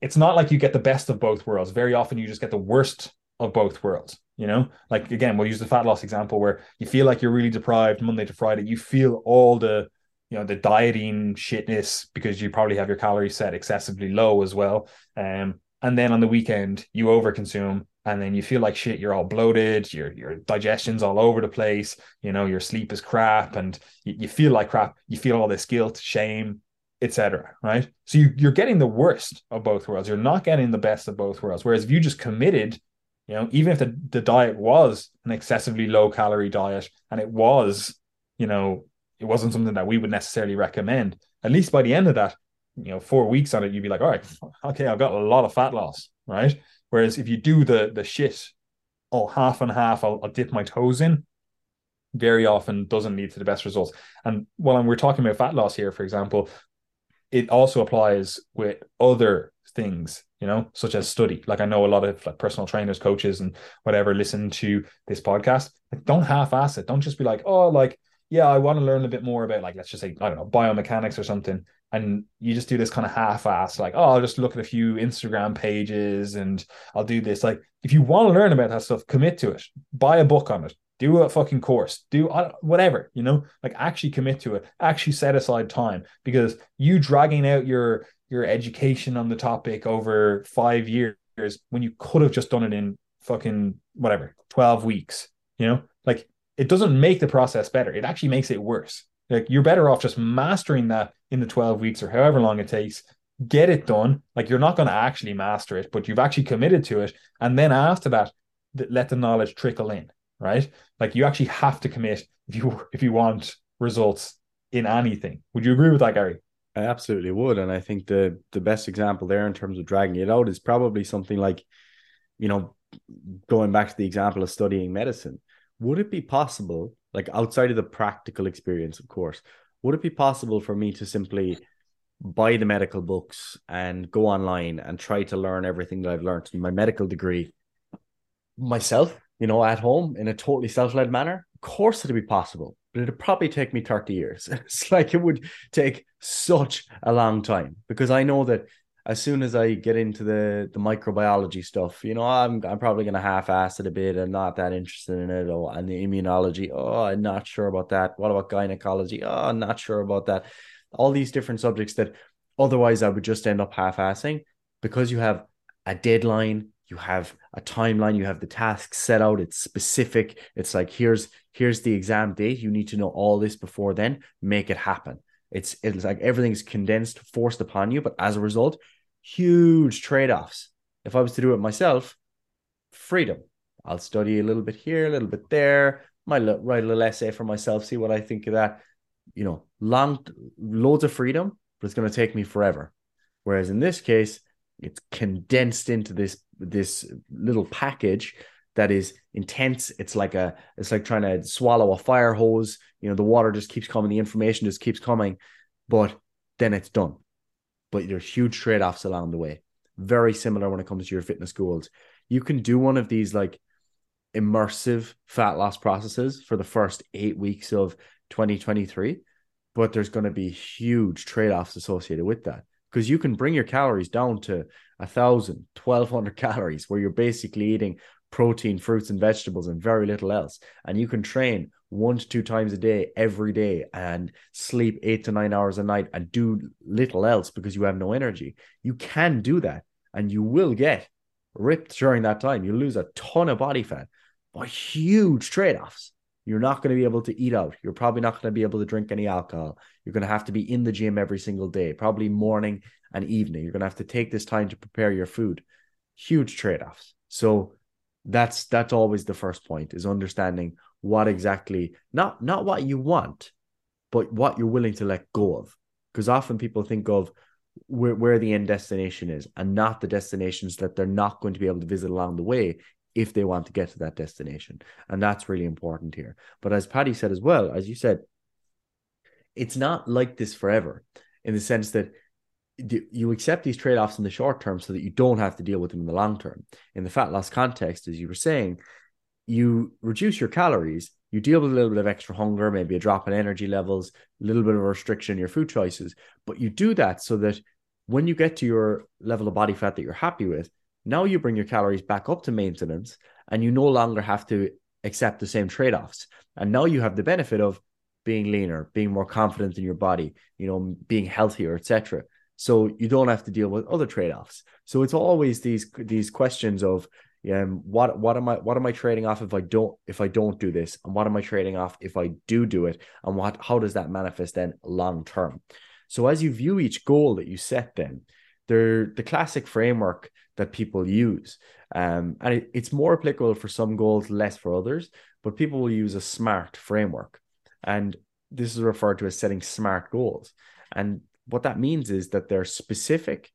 it's not like you get the best of both worlds. Very often you just get the worst of both worlds. You know, like again, we'll use the fat loss example where you feel like you're really deprived Monday to Friday. You feel all the, you know, the dieting shitness because you probably have your calories set excessively low as well. Um, and then on the weekend you overconsume and then you feel like shit you're all bloated your your digestion's all over the place you know your sleep is crap and you, you feel like crap you feel all this guilt shame etc right so you, you're getting the worst of both worlds you're not getting the best of both worlds whereas if you just committed you know, even if the, the diet was an excessively low calorie diet and it was, you know, it wasn't something that we would necessarily recommend, at least by the end of that, you know, four weeks on it, you'd be like, all right, okay, I've got a lot of fat loss, right? Whereas if you do the the shit, oh, half and half, I'll, I'll dip my toes in, very often doesn't lead to the best results. And while we're talking about fat loss here, for example, it also applies with other things you know, such as study. Like I know a lot of like personal trainers, coaches, and whatever listen to this podcast. Like, don't half-ass it. Don't just be like, oh, like, yeah, I want to learn a bit more about like, let's just say, I don't know, biomechanics or something. And you just do this kind of half-ass, like, oh, I'll just look at a few Instagram pages and I'll do this. Like, if you want to learn about that stuff, commit to it. Buy a book on it. Do a fucking course. Do whatever, you know, like actually commit to it. Actually set aside time because you dragging out your your education on the topic over five years when you could have just done it in fucking whatever 12 weeks you know like it doesn't make the process better it actually makes it worse like you're better off just mastering that in the 12 weeks or however long it takes get it done like you're not going to actually master it but you've actually committed to it and then after that let the knowledge trickle in right? Like you actually have to commit if you if you want results in anything. Would you agree with that gary? I absolutely would, and I think the the best example there in terms of dragging it out is probably something like, you know, going back to the example of studying medicine. Would it be possible, like outside of the practical experience, of course, would it be possible for me to simply buy the medical books and go online and try to learn everything that I've learned in my medical degree myself, you know, at home in a totally self led manner? Of course, it'd be possible. but it'd probably take me 30 years. *laughs* It's like it would take such a long time because I know that as soon as I get into the the microbiology stuff, you know, I'm I'm probably gonna half-ass it a bit. I'm not that interested in it. Or and the immunology, oh, I'm not sure about that. What about gynecology? Oh, I'm not sure about that. All these different subjects that otherwise I would just end up half-assing because you have a deadline, you have a timeline, you have the tasks set out, it's specific. It's like here's here's the exam date. You need to know all this before then, make it happen. It's it's like everything's condensed, forced upon you, but as a result, huge trade-offs. If I was to do it myself, freedom. I'll study a little bit here, a little bit there. Might write a little essay for myself, see what I think of that. You know, long loads of freedom, but it's going to take me forever. Whereas in this case, it's condensed into this this little package that is intense. It's like a it's like trying to swallow a fire hose. You know, the water just keeps coming, the information just keeps coming, but then it's done. But there's huge trade-offs along the way. Very similar when it comes to your fitness goals. You can do one of these like immersive fat loss processes for the first eight weeks of 2023, but there's going to be huge trade-offs associated with that because you can bring your calories down to a thousand, twelve hundred *laughs* calories, where you're basically eating protein, fruits, and vegetables, and very little else. And you can train one to two times a day every day and sleep eight to nine hours a night and do little else because you have no energy. You can do that, and you will get ripped during that time. You lose a ton of body fat, but huge trade offs. You're not going to be able to eat out. You're probably not going to be able to drink any alcohol. You're going to have to be in the gym every single day, probably morning and evening. You're going to have to take this time to prepare your food. Huge trade-offs. So that's that's always the first point is understanding what exactly not not what you want, but what you're willing to let go of. Because often people think of where, where the end destination is and not the destinations that they're not going to be able to visit along the way if they want to get to that destination. And that's really important here. But as Paddy said as well, as you said, it's not like this forever in the sense that you accept these trade-offs in the short term so that you don't have to deal with them in the long term. In the fat loss context, as you were saying, you reduce your calories, you deal with a little bit of extra hunger, maybe a drop in energy levels, a little bit of restriction in your food choices, but you do that so that when you get to your level of body fat that you're happy with, now you bring your calories back up to maintenance and you no longer have to accept the same trade offs. And now you have the benefit of being leaner, being more confident in your body, you know, being healthier, etc. So you don't have to deal with other trade offs. So it's always these these questions of um, what what am I what am I trading off if I don't if I don't do this, and what am I trading off if I do do it, and what how does that manifest then long term? So as you view each goal that you set, then they're the classic framework that people use. Um, and it, it's more applicable for some goals, less for others, but people will use a SMART framework. And this is referred to as setting SMART goals. And what that means is that they're specific,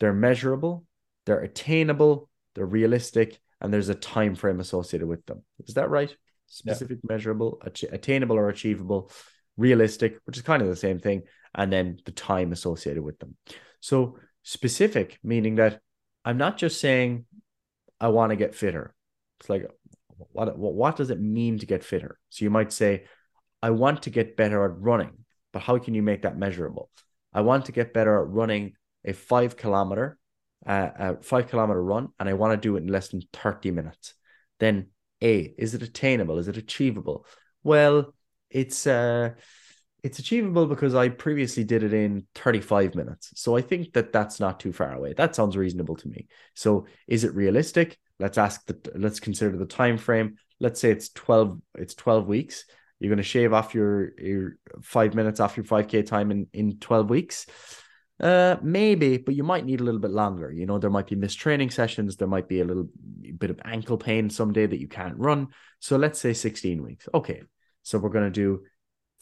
they're measurable, they're attainable, they're realistic, and there's a time frame associated with them. Is that right? Specific, yeah. measurable, attainable or achievable, realistic, which is kind of the same thing, and then the time associated with them. So specific, meaning that I'm not just saying I want to get fitter. It's like what what does it mean to get fitter? So you might say, I want to get better at running, but how can you make that measurable? I want to get better at running a five kilometer, uh, a five kilometer run, and I want to do it in less than 30 minutes. Then A, is it attainable? Is it achievable? Well, it's uh it's achievable because I previously did it in 35 minutes. So I think that that's not too far away. That sounds reasonable to me. So is it realistic? Let's ask the let's consider the time frame. Let's say it's 12 it's 12 weeks. You're going to shave off your your 5 minutes off your 5k time in in 12 weeks. Uh maybe, but you might need a little bit longer. You know, there might be missed training sessions, there might be a little bit of ankle pain someday that you can't run. So let's say 16 weeks. Okay. So we're going to do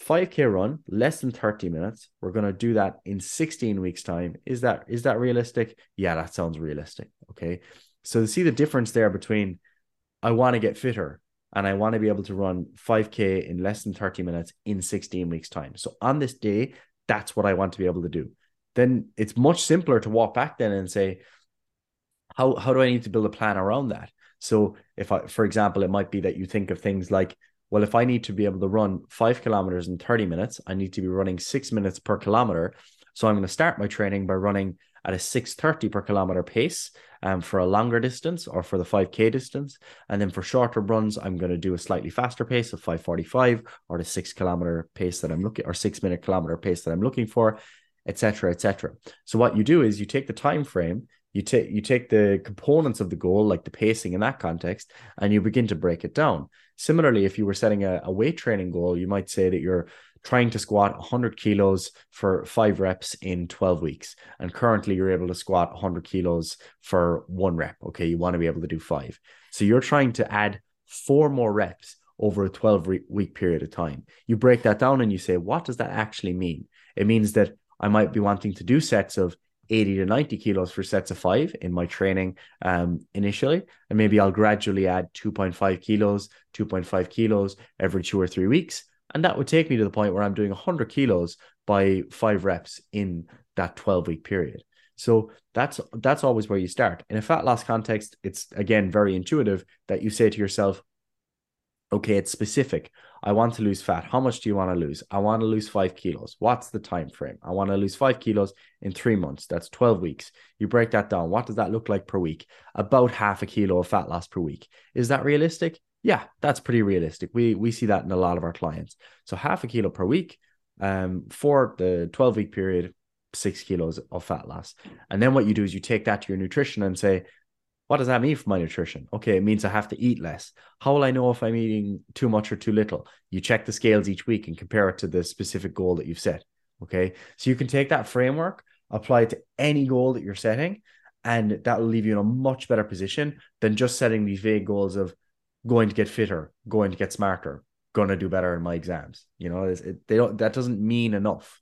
5k run less than 30 minutes. We're going to do that in 16 weeks time. Is that is that realistic? Yeah that sounds realistic okay? So see the difference there between i want to get fitter and i want to be able to run 5k in less than 30 minutes in 16 weeks time. So on this day that's what i want to be able to do. Then it's much simpler to walk back then and say how how do i need to build a plan around that? So if i for example it might be that you think of things like well, if I need to be able to run five kilometers in 30 minutes, I need to be running six minutes per kilometer. So I'm going to start my training by running at a 630 per kilometer pace um, for a longer distance or for the 5k distance and then for shorter runs i'm going to do a slightly faster pace of 545 or the six kilometer pace that i'm looking or six minute kilometer pace that i'm looking for etc etc so what you do is you take the time frame you take you take the components of the goal like the pacing in that context and you begin to break it down similarly if you were setting a, a weight training goal you might say that you're trying to squat 100 kilos for five reps in 12 weeks. And currently, you're able to squat 100 kilos for one rep. Okay. You want to be able to do five. So you're trying to add four more reps over a 12 week period of time. You break that down and you say, what does that actually mean? It means that I might be wanting to do sets of 80 to 90 kilos for sets of five in my training um, initially. And maybe I'll gradually add 2.5 kilos, 2.5 kilos every two or three weeks. And that would take me to the point where I'm doing 100 kilos by five reps in that 12 week period. So that's that's always where you start. In a fat loss context, it's again very intuitive that you say to yourself, okay, it's specific. I want to lose fat. How much do you want to lose? I want to lose five kilos. What's the time frame? I want to lose five kilos in three months. That's 12 weeks. You break that down. What does that look like per week? About half a kilo of fat loss per week. Is that realistic? yeah, that's pretty realistic. We we see that in a lot of our clients. So half a kilo per week, um, for the 12 week period, six kilos of fat loss. And then what you do is you take that to your nutrition and say, what does that mean for my nutrition? Okay, it means I have to eat less. How will I know if I'm eating too much or too little? You check the scales each week and compare it to the specific goal that you've set. Okay, so you can take that framework, apply it to any goal that you're setting, and that will leave you in a much better position than just setting these vague goals of going to get fitter, going to get smarter, going to do better in my exams. You know, it, they don't. That doesn't mean enough.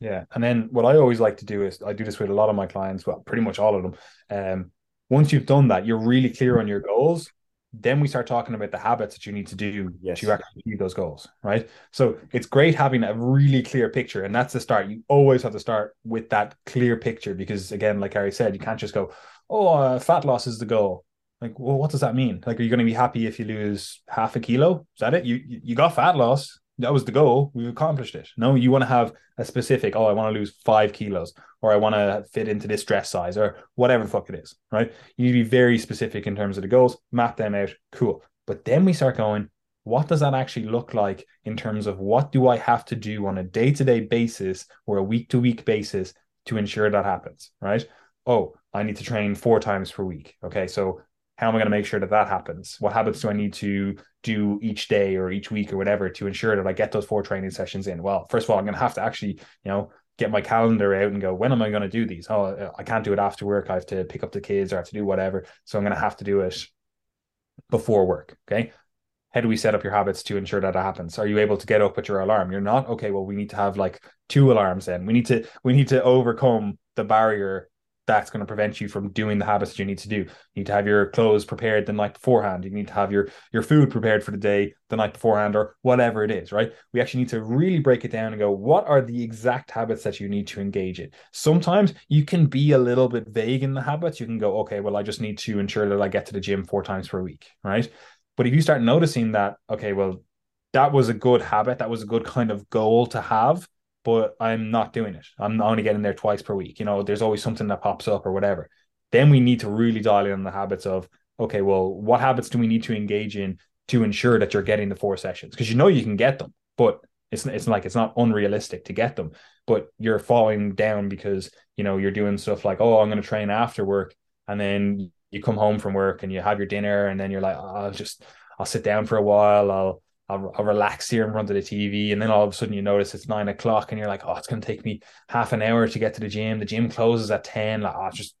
Yeah, and then what I always like to do is I do this with a lot of my clients. Well, pretty much all of them. Um, once you've done that, you're really clear on your goals. Then we start talking about the habits that you need to do yes. to actually achieve those goals, right? So it's great having a really clear picture, and that's the start. You always have to start with that clear picture because, again, like Harry said, you can't just go, "Oh, uh, fat loss is the goal." Like, well, what does that mean? Like, are you going to be happy if you lose half a kilo? Is that it? You you got fat loss. That was the goal. We've accomplished it. No, you want to have a specific. Oh, I want to lose five kilos, or I want to fit into this dress size, or whatever the fuck it is. Right? You need to be very specific in terms of the goals. Map them out. Cool. But then we start going. What does that actually look like in terms of what do I have to do on a day to day basis or a week to week basis to ensure that happens? Right? Oh, I need to train four times per week. Okay, so how am I going to make sure that that happens? What habits do I need to do each day or each week or whatever to ensure that I get those four training sessions in? Well, first of all, I'm going to have to actually, you know, get my calendar out and go, when am I going to do these? Oh, I can't do it after work. I have to pick up the kids or I have to do whatever. So I'm going to have to do it before work. Okay. How do we set up your habits to ensure that, it happens? Are you able to get up with your alarm? You're not okay. Well, we need to have like two alarms. Then we need to we need to overcome the barrier that's going to prevent you from doing the habits you need to do. You need to have your clothes prepared the night beforehand. You need to have your your food prepared for the day the night beforehand, or whatever it is. Right? We actually need to really break it down and go, what are the exact habits that you need to engage in? Sometimes you can be a little bit vague in the habits. You can go, okay, well, I just need to ensure that I get to the gym four times per week. Right? But if you start noticing that, okay, well, that was a good habit. That was a good kind of goal to have but I'm not doing it. I'm only getting there twice per week. You know, there's always something that pops up or whatever. Then we need to really dial in on the habits of, okay, well, what habits do we need to engage in to ensure that you're getting the four sessions? Because you know you can get them, but it's it's like it's not unrealistic to get them, but you're falling down because you know you're doing stuff like, oh, I'm going to train after work, and then you come home from work and you have your dinner, and then you're like, oh, I'll just I'll sit down for a while, I'll I'll, I'll, relax here in front of the TV. And then all of a sudden you notice it's nine o'clock and you're like, oh, it's going to take me half an hour to get to the gym. The gym closes at 10. Like, oh, just,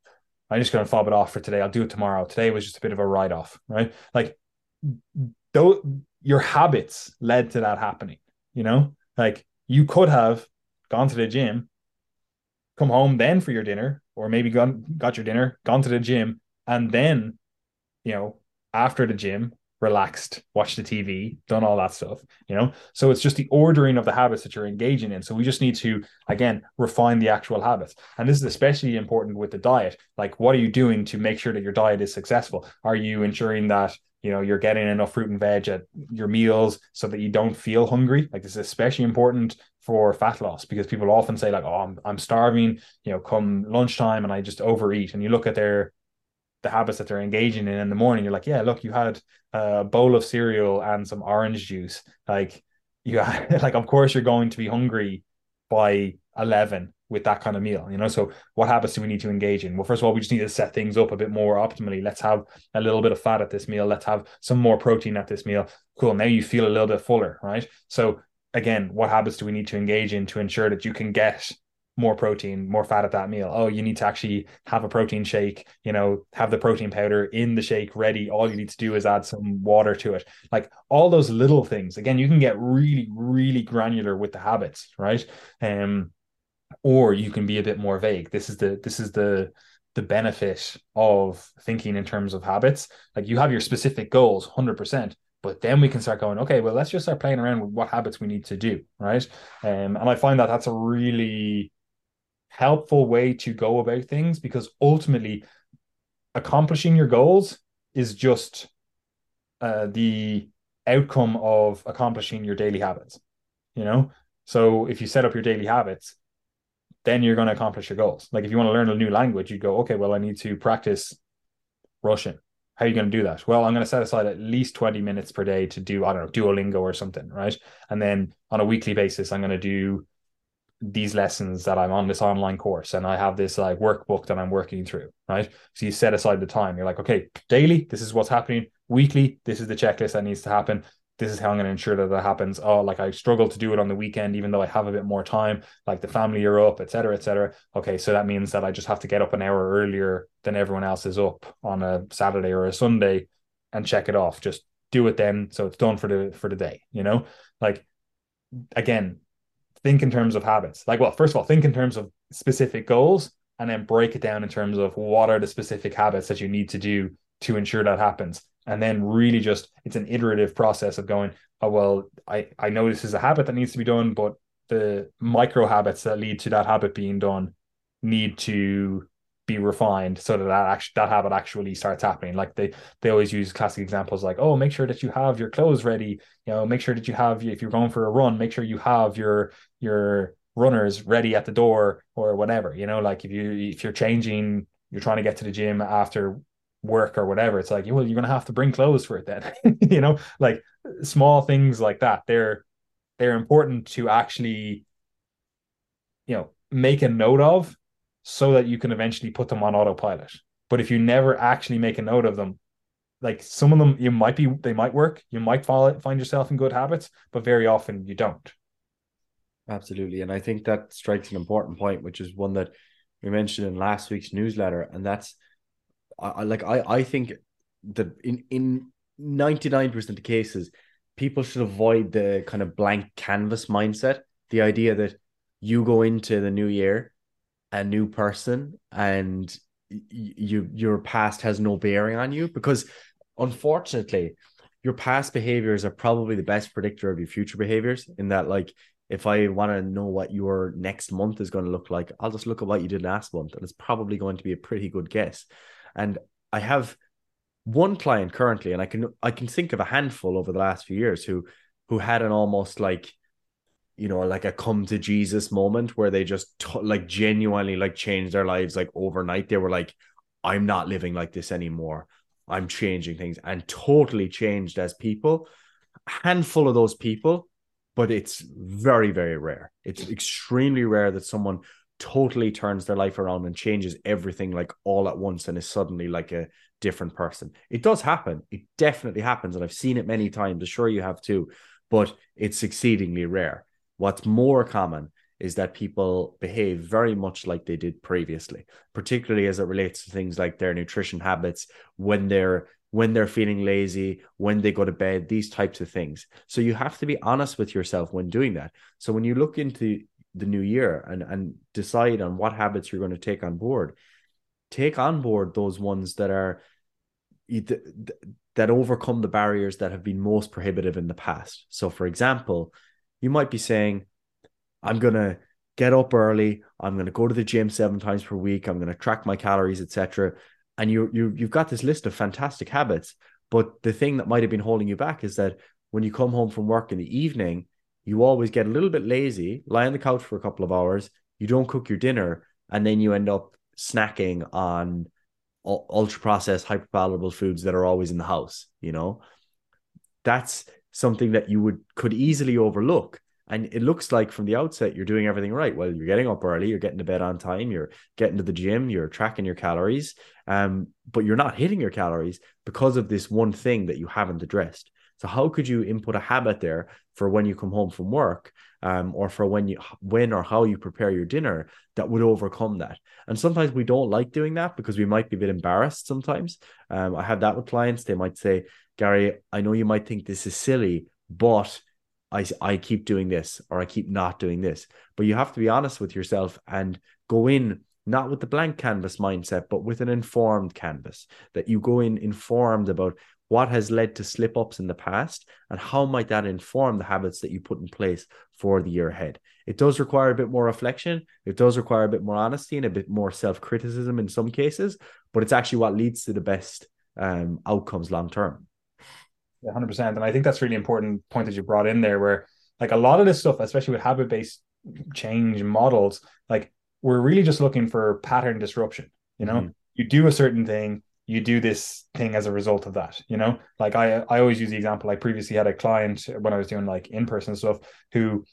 I'm just going to fob it off for today. I'll do it tomorrow. Today was just a bit of a write off, right? Like, though your habits led to that happening, you know, like you could have gone to the gym, come home then for your dinner, or maybe gone, got your dinner, gone to the gym, and then, you know, after the gym, relaxed, watched the TV, done all that stuff, you know? So it's just the ordering of the habits that you're engaging in. So we just need to, again, refine the actual habits. And this is especially important with the diet. Like, what are you doing to make sure that your diet is successful? Are you ensuring that you know you're getting enough fruit and veg at your meals so that you don't feel hungry like this is especially important for fat loss because people often say like oh I'm, I'm starving you know come lunchtime and I just overeat and you look at their the habits that they're engaging in in the morning you're like yeah look you had a bowl of cereal and some orange juice. Like you *laughs* had, like of course you're going to be hungry by 11 with that kind of meal you know? So what habits do we need to engage in? Well first of all we just need to set things up a bit more optimally. Let's have a little bit of fat at this meal. Let's have some more protein at this meal. Cool. Now you feel a little bit fuller right? So again what habits do we need to engage in to ensure that you can get more protein, more fat at that meal. Oh, you need to actually have a protein shake, you know, have the protein powder in the shake ready. All you need to do is add some water to it. Like all those little things. Again, you can get really, really granular with the habits, right? Um, or you can be a bit more vague. This is the this is the the benefit of thinking in terms of habits. Like you have your specific goals, 100%, but then we can start going, okay, well, let's just start playing around with what habits we need to do, right? Um, and I find that that's a really helpful way to go about things because ultimately accomplishing your goals is just uh, the outcome of accomplishing your daily habits you know? So if you set up your daily habits then you're going to accomplish your goals. Like if you want to learn a new language you go okay well i need to practice russian. How are you going to do that? Well i'm going to set aside at least 20 minutes per day to do i don't know duolingo or something right? And then on a weekly basis i'm going to do these lessons that I'm on this online course and I have this like workbook that I'm working through, right? So you set aside the time. You're like, okay, daily, this is what's happening. Weekly, this is the checklist that needs to happen. This is how I'm going to ensure that that happens. Oh, like I struggle to do it on the weekend, even though I have a bit more time, like the family are up, et cetera, et cetera. Okay, so that means that I just have to get up an hour earlier than everyone else is up on a Saturday or a Sunday and check it off. Just do it then, so it's done for the for the day. You know, like again, think in terms of habits. Like, well, first of all, think in terms of specific goals and then break it down in terms of what are the specific habits that you need to do to ensure that happens. And then really just it's an iterative process of going, oh well, I, I know this is a habit that needs to be done, but the micro habits that lead to that habit being done need to be refined so that that actually that habit actually starts happening. Like they they always use classic examples like oh make sure that you have your clothes ready. You know make sure that you have if you're going for a run make sure you have your your runners ready at the door or whatever. You know like if you if you're changing you're trying to get to the gym after work or whatever it's like well you're to have to bring clothes for it then. *laughs* You know like small things like that. They're they're important to actually you know make a note of so that you can eventually put them on autopilot. But if you never actually make a note of them, like some of them, you might be they might work, you might follow, find yourself in good habits, but very often you don't. Absolutely, and I think that strikes an important point, which is one that we mentioned in last week's newsletter, and that's I, like I I think that in in ninety nine percent of cases, people should avoid the kind of blank canvas mindset. The idea that you go into the new year a new person and you your past has no bearing on you because unfortunately your past behaviors are probably the best predictor of your future behaviors in that like if i want to know what your next month is going to look like i'll just look at what you did last month and it's probably going to be a pretty good guess. And i have one client currently and i can i can think of a handful over the last few years who who had an almost like you know like a come to jesus moment where they just t- like genuinely like changed their lives like overnight. They were like i'm not living like this anymore. I'm changing things and totally changed as people. A handful of those people but it's very very rare. It's extremely rare that someone totally turns their life around and changes everything like all at once and is suddenly like a different person. It does happen. It definitely happens and i've seen it many times. I'm sure you have too but it's exceedingly rare What's more common is that people behave very much like they did previously, particularly as it relates to things like their nutrition habits, when they're when they're feeling lazy, when they go to bed, these types of things. So you have to be honest with yourself when doing that. So when you look into the new year and and decide on what habits you're going to take on board, take on board those ones that are that overcome the barriers that have been most prohibitive in the past. So, for example, you might be saying, I'm going to get up early. I'm going to go to the gym seven times per week. I'm going to track my calories, etc. And you you you've got this list of fantastic habits. But the thing that might have been holding you back is that when you come home from work in the evening, you always get a little bit lazy, lie on the couch for a couple of hours, you don't cook your dinner, and then you end up snacking on ultra processed, hyper palatable foods that are always in the house. You know, that's something that you would could easily overlook. And it looks like from the outset you're doing everything right. Well, you're getting up early, you're getting to bed on time, you're getting to the gym, you're tracking your calories, um, but you're not hitting your calories because of this one thing that you haven't addressed. So how could you input a habit there for when you come home from work, um, or for when you when or how you prepare your dinner that would overcome that? And sometimes we don't like doing that because we might be a bit embarrassed. Sometimes um, I have that with clients. They might say, Gary, I know you might think this is silly, but I, I keep doing this or I keep not doing this. But you have to be honest with yourself and go in not with the blank canvas mindset, but with an informed canvas that you go in informed about what has led to slip ups in the past and how might that inform the habits that you put in place for the year ahead. It does require a bit more reflection, it does require a bit more honesty and a bit more self criticism in some cases, but it's actually what leads to the best um, outcomes long term. 100%. And I think that's really important point that you brought in there, where like a lot of this stuff, especially with habit based change models, like we're really just looking for pattern disruption. You know, mm-hmm. you do a certain thing, you do this thing as a result of that. You know, like I I always use the example. I previously had a client when I was doing like in person stuff who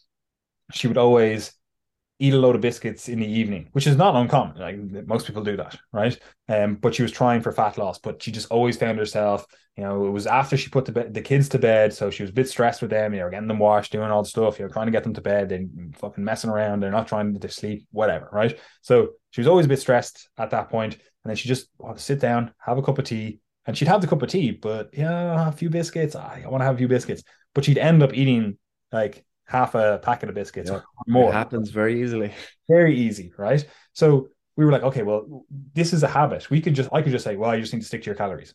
she would always eat a load of biscuits in the evening, which is not uncommon. Like most people do that, right? Um, but she was trying for fat loss, but she just always found herself, you know, it was after she put the, be- the kids to bed, so she was a bit stressed with them, you know, getting them washed, doing all the stuff, you know, trying to get them to bed, and fucking messing around, they're not trying to sleep, whatever, right? So she was always a bit stressed at that point, and then she just to sit down, have a cup of tea, and she'd have the cup of tea, but yeah, a few biscuits, I want to have a few biscuits, but she'd end up eating like half a packet of biscuits yeah. or more. It happens very easily. *laughs* Very easy, right? So we were like, okay, well, this is a habit. We could just, I could just say, well, you just need to stick to your calories,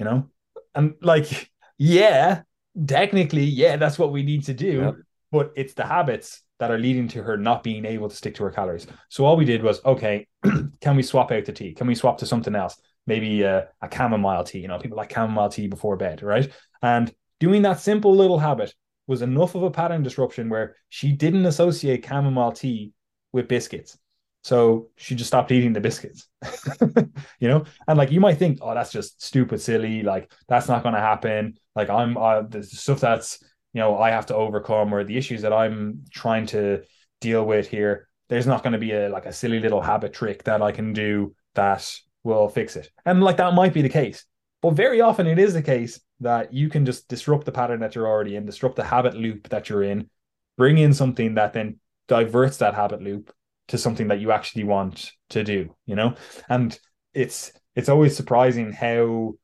you know? And like, yeah, technically, yeah, that's what we need to do. Yep. But it's the habits that are leading to her not being able to stick to her calories. So all we did was, okay, *clears throat* can we swap out the tea? Can we swap to something else? Maybe a, a chamomile tea. You know, people like chamomile tea before bed, right? And doing that simple little habit was enough of a pattern disruption where she didn't associate chamomile tea with biscuits. So she just stopped eating the biscuits, *laughs* you know? And like, you might think, oh, that's just stupid, silly. Like, that's not going to happen. Like, I'm uh, the stuff that's, you know, I have to overcome or the issues that I'm trying to deal with here. There's not going to be a like a silly little habit trick that I can do that will fix it. And like, that might be the case. But very often it is the case that you can just disrupt the pattern that you're already in, disrupt the habit loop that you're in, bring in something that then diverts that habit loop to something that you actually want to do, you know? And it's it's always surprising how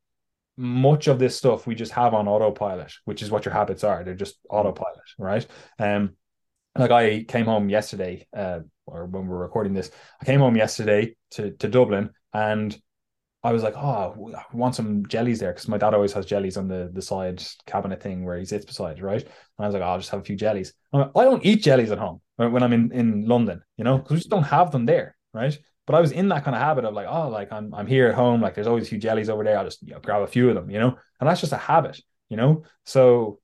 much of this stuff we just have on autopilot, which is what your habits are. They're just autopilot, right? Um like I came home yesterday, uh, or when we're recording this, I came home yesterday to to Dublin and I was like, oh, I want some jellies there because my dad always has jellies on the, the side cabinet thing where he sits beside, right? And I was like, oh, I'll just have a few jellies. Like, I don't eat jellies at home uh, when I'm in, in London, you know, because we just don't have them there, right? But I was in that kind of habit of like, oh, like I'm I'm here at home, like there's always a few jellies over there. I'll just you know, grab a few of them, you know, and that's just a habit, you know. So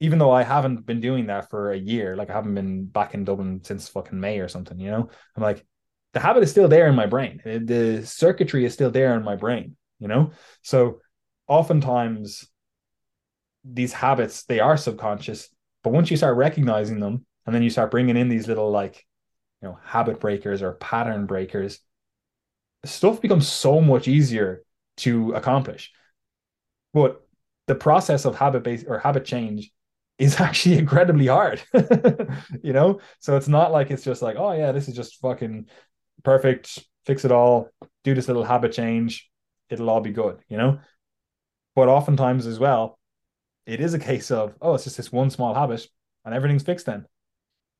even though I haven't been doing that for a year, like I haven't been back in Dublin since fucking May or something, you know, I'm like, the habit is still there in my brain. The circuitry is still there in my brain, you know? So oftentimes these habits, they are subconscious, but once you start recognizing them and then you start bringing in these little like, you know, habit breakers or pattern breakers, stuff becomes so much easier to accomplish. But the process of habit based or habit change is *laughs* actually incredibly hard *laughs* you know so it's not like it's just like oh yeah this is just fucking perfect, fix it all, do this little habit change, it'll all be good, you know? But oftentimes as well, it is a case of, oh, it's just this one small habit and everything's fixed then.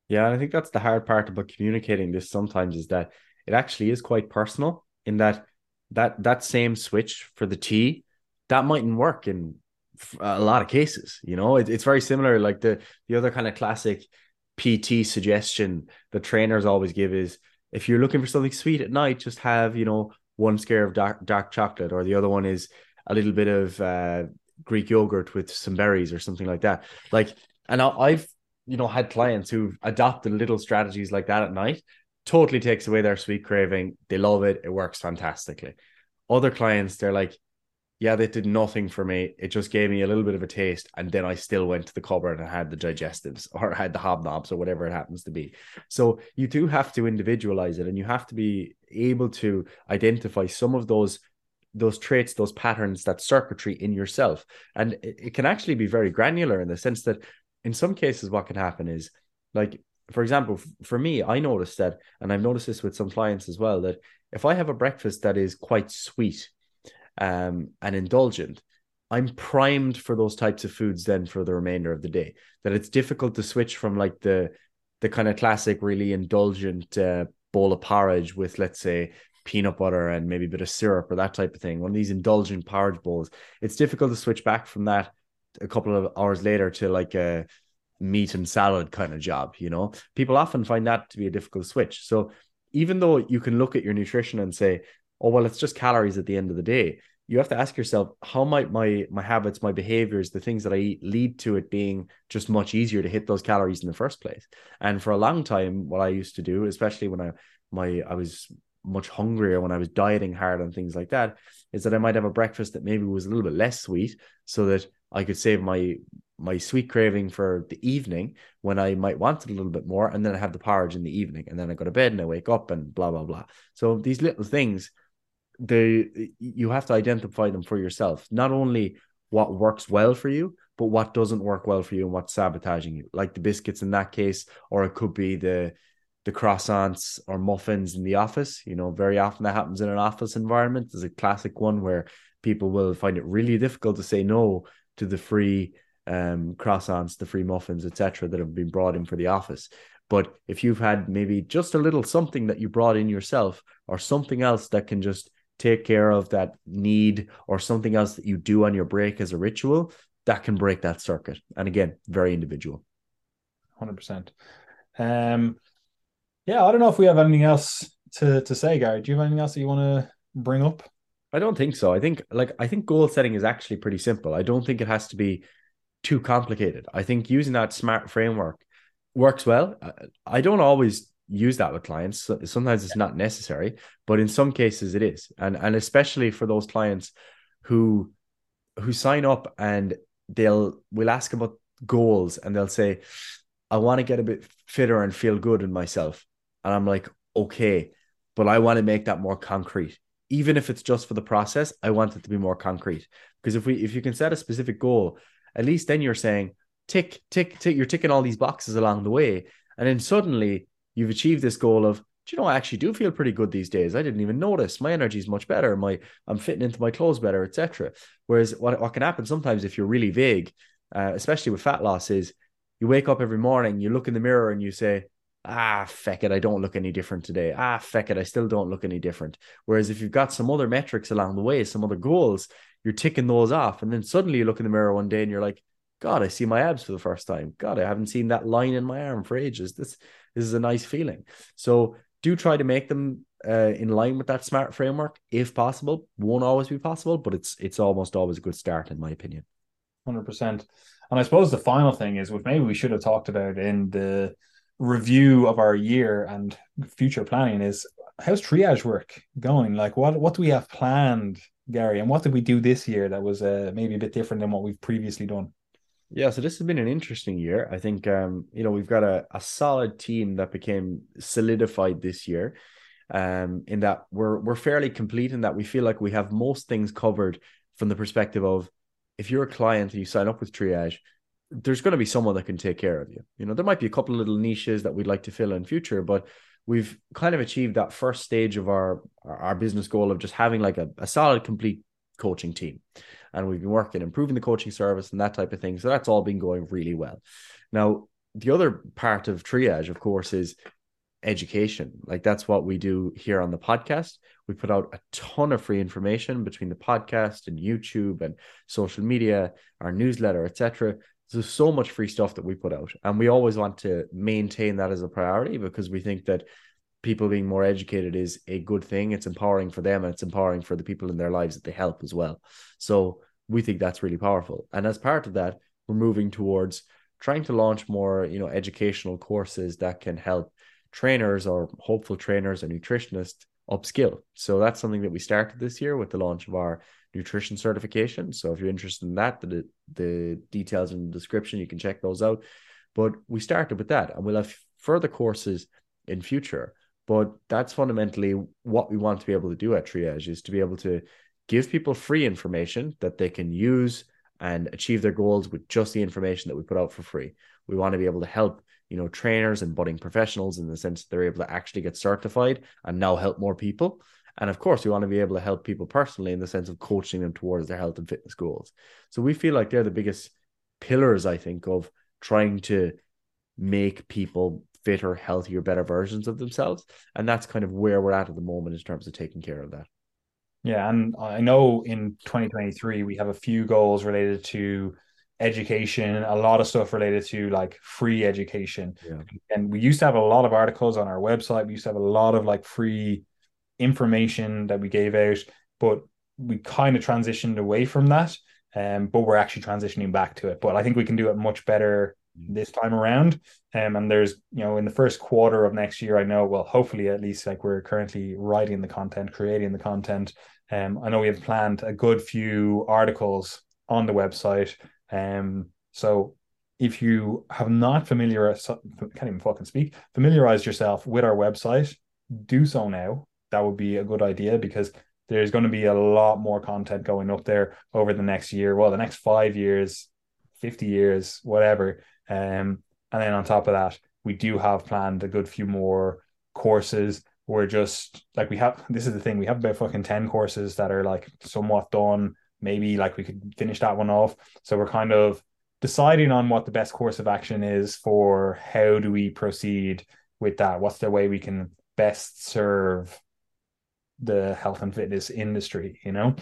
Yeah, and I think that's the hard part about communicating this sometimes is that it actually is quite personal in that that that same switch for the tea that mightn't work in a lot of cases. You know, it, it's very similar. Like the the other kind of classic PT suggestion the trainers always give is if you're looking for something sweet at night, just have you know one scare of dark dark chocolate, or the other one is a little bit of uh, Greek yogurt with some berries or something like that. Like, and I've you know had clients who've adopted little strategies like that at night. Totally takes away their sweet craving. They love it. It works fantastically. Other clients, they're like, yeah, that did nothing for me. It just gave me a little bit of a taste. And then I still went to the cupboard and had the digestives *laughs* or had the hobnobs or whatever it happens to be. So you do have to individualize it and you have to be able to identify some of those those traits, those patterns, that circuitry in yourself. And it, it can actually be very granular in the sense that in some cases, what can happen is like, for example, for me, I noticed that, and I've noticed this with some clients as well, that if I have a breakfast that is quite sweet, um, and indulgent, I'm primed for those types of foods then for the remainder of the day. That it's difficult to switch from like the the kind of classic, really indulgent uh, bowl of porridge with, let's say, peanut butter and maybe a bit of syrup or that type of thing. One of these indulgent porridge bowls. It's difficult to switch back from that a couple of hours later to like a meat and salad kind of job. You know, people often find that to be a difficult switch. So even though you can look at your nutrition and say, oh well it's just calories at the end of the day you have to ask yourself how might my my habits my behaviors the things that i eat lead to it being just much easier to hit those calories in the first place and for a long time what i used to do especially when i my i was much hungrier when i was dieting hard and things like that is that i might have a breakfast that maybe was a little bit less sweet so that i could save my my sweet craving for the evening when I might want it a little bit more, and then I have the porridge in the evening, and then I go to bed and I wake up and blah blah blah. So these little things they you have to identify them for yourself. Not only what works well for you but what doesn't work well for you and what's sabotaging you. Like the biscuits in that case or it could be the the croissants or muffins in the office. You know very often that happens in an office environment. There's a classic one where people will find it really difficult to say no to the free um, croissants the free muffins etc that have been brought in for the office. But if you've had maybe just a little something that you brought in yourself or something else that can just take care of that need or something else that you do on your break as a ritual that can break that circuit. And again very individual. 100% um yeah i don't know if we have anything else to to say gary. Do you have anything else that you want to bring up? I don't think so. I think like i think goal setting is actually pretty simple. I don't think it has to be too complicated. I think using that smart framework works well. I don't always use that with clients. Sometimes it's not necessary, but in some cases it is. And and especially for those clients who who sign up and they'll we'll ask about goals and they'll say, I want to get a bit fitter and feel good in myself. And I'm like, okay, but I want to make that more concrete. Even if it's just for the process, I want it to be more concrete. Because if we if you can set a specific goal, at least then you're saying tick, tick, tick, you're ticking all these boxes along the way. And then suddenly you've achieved this goal of do you know I actually do feel pretty good these days. I didn't even notice. My energy is much better. My I'm fitting into my clothes better, etc. Whereas what, what can happen sometimes if you're really vague, uh, especially with fat loss, is you wake up every morning, you look in the mirror and you say, ah, feck it, I don't look any different today. Ah, feck it, I still don't look any different. Whereas if you've got some other metrics along the way, some other goals, you're ticking those off. And then suddenly you look in the mirror one day and you're like, God, I see my abs for the first time. God, I haven't seen that line in my arm for ages. This this is a nice feeling. So do try to make them uh, in line with that smart framework if possible. Won't always be possible, but it's it's almost always a good start in my opinion. Hundred percent. And I suppose the final thing is what maybe we should have talked about in the review of our year and future planning is how's triage work going? Like what what do we have planned, Gary? And what did we do this year that was uh, maybe a bit different than what we've previously done? Yeah, so this has been an interesting year. I think um, you know, we've got a, a solid team that became solidified this year. Um, in that we're we're fairly complete in that we feel like we have most things covered from the perspective of if you're a client and you sign up with triage, there's going to be someone that can take care of you. You know, there might be a couple of little niches that we'd like to fill in future, but we've kind of achieved that first stage of our our business goal of just having like a, a solid, complete coaching team and we've been working improving the coaching service and that type of thing. So that's all been going really well. Now, the other part of triage, of course, is education. Like that's what we do here on the podcast. We put out a ton of free information between the podcast and YouTube and social media, our newsletter, etc. There's so much free stuff that we put out, and we always want to maintain that as a priority because we think that people being more educated is a good thing. It's empowering for them and it's empowering for the people in their lives that they help as well. So we think that's really powerful. And as part of that, we're moving towards trying to launch more, you know, educational courses that can help trainers or hopeful trainers or nutritionists upskill. So that's something that we started this year with the launch of our nutrition certification. So if you're interested in that, the, the details in the description, you can check those out. But we started with that and we'll have further courses in future. But that's fundamentally what we want to be able to do at Triage is to be able to give people free information that they can use and achieve their goals with just the information that we put out for free. We want to be able to help, you know, trainers and budding professionals in the sense that they're able to actually get certified and now help more people. And of course, we want to be able to help people personally in the sense of coaching them towards their health and fitness goals. So we feel like they're the biggest pillars, I think, of trying to make people fitter, healthier, better versions of themselves. And that's kind of where we're at at the moment in terms of taking care of that. Yeah, and I know in 2023 we have a few goals related to education, a lot of stuff related to like free education. Yeah. And we used to have a lot of articles on our website. We used to have a lot of like free information that we gave out, but we kind of transitioned away from that. Um, but we're actually transitioning back to it. But I think we can do it much better this time around. Um, and there's, you know, in the first quarter of next year, I know, well, hopefully at least like we're currently writing the content, creating the content. Um, I know we have planned a good few articles on the website. Um, so if you have not familiarized, can't even fucking speak, familiarized yourself with our website, do so now. That would be a good idea because there's going to be a lot more content going up there over the next year. Well, the next five years, 50 years, whatever. Um, and then on top of that, we do have planned a good few more courses. We're just like we have this is the thing, we have about fucking 10 courses that are like somewhat done. Maybe like we could finish that one off. So we're kind of deciding on what the best course of action is for how do we proceed with that? What's the way we can best serve the health and fitness industry, you know?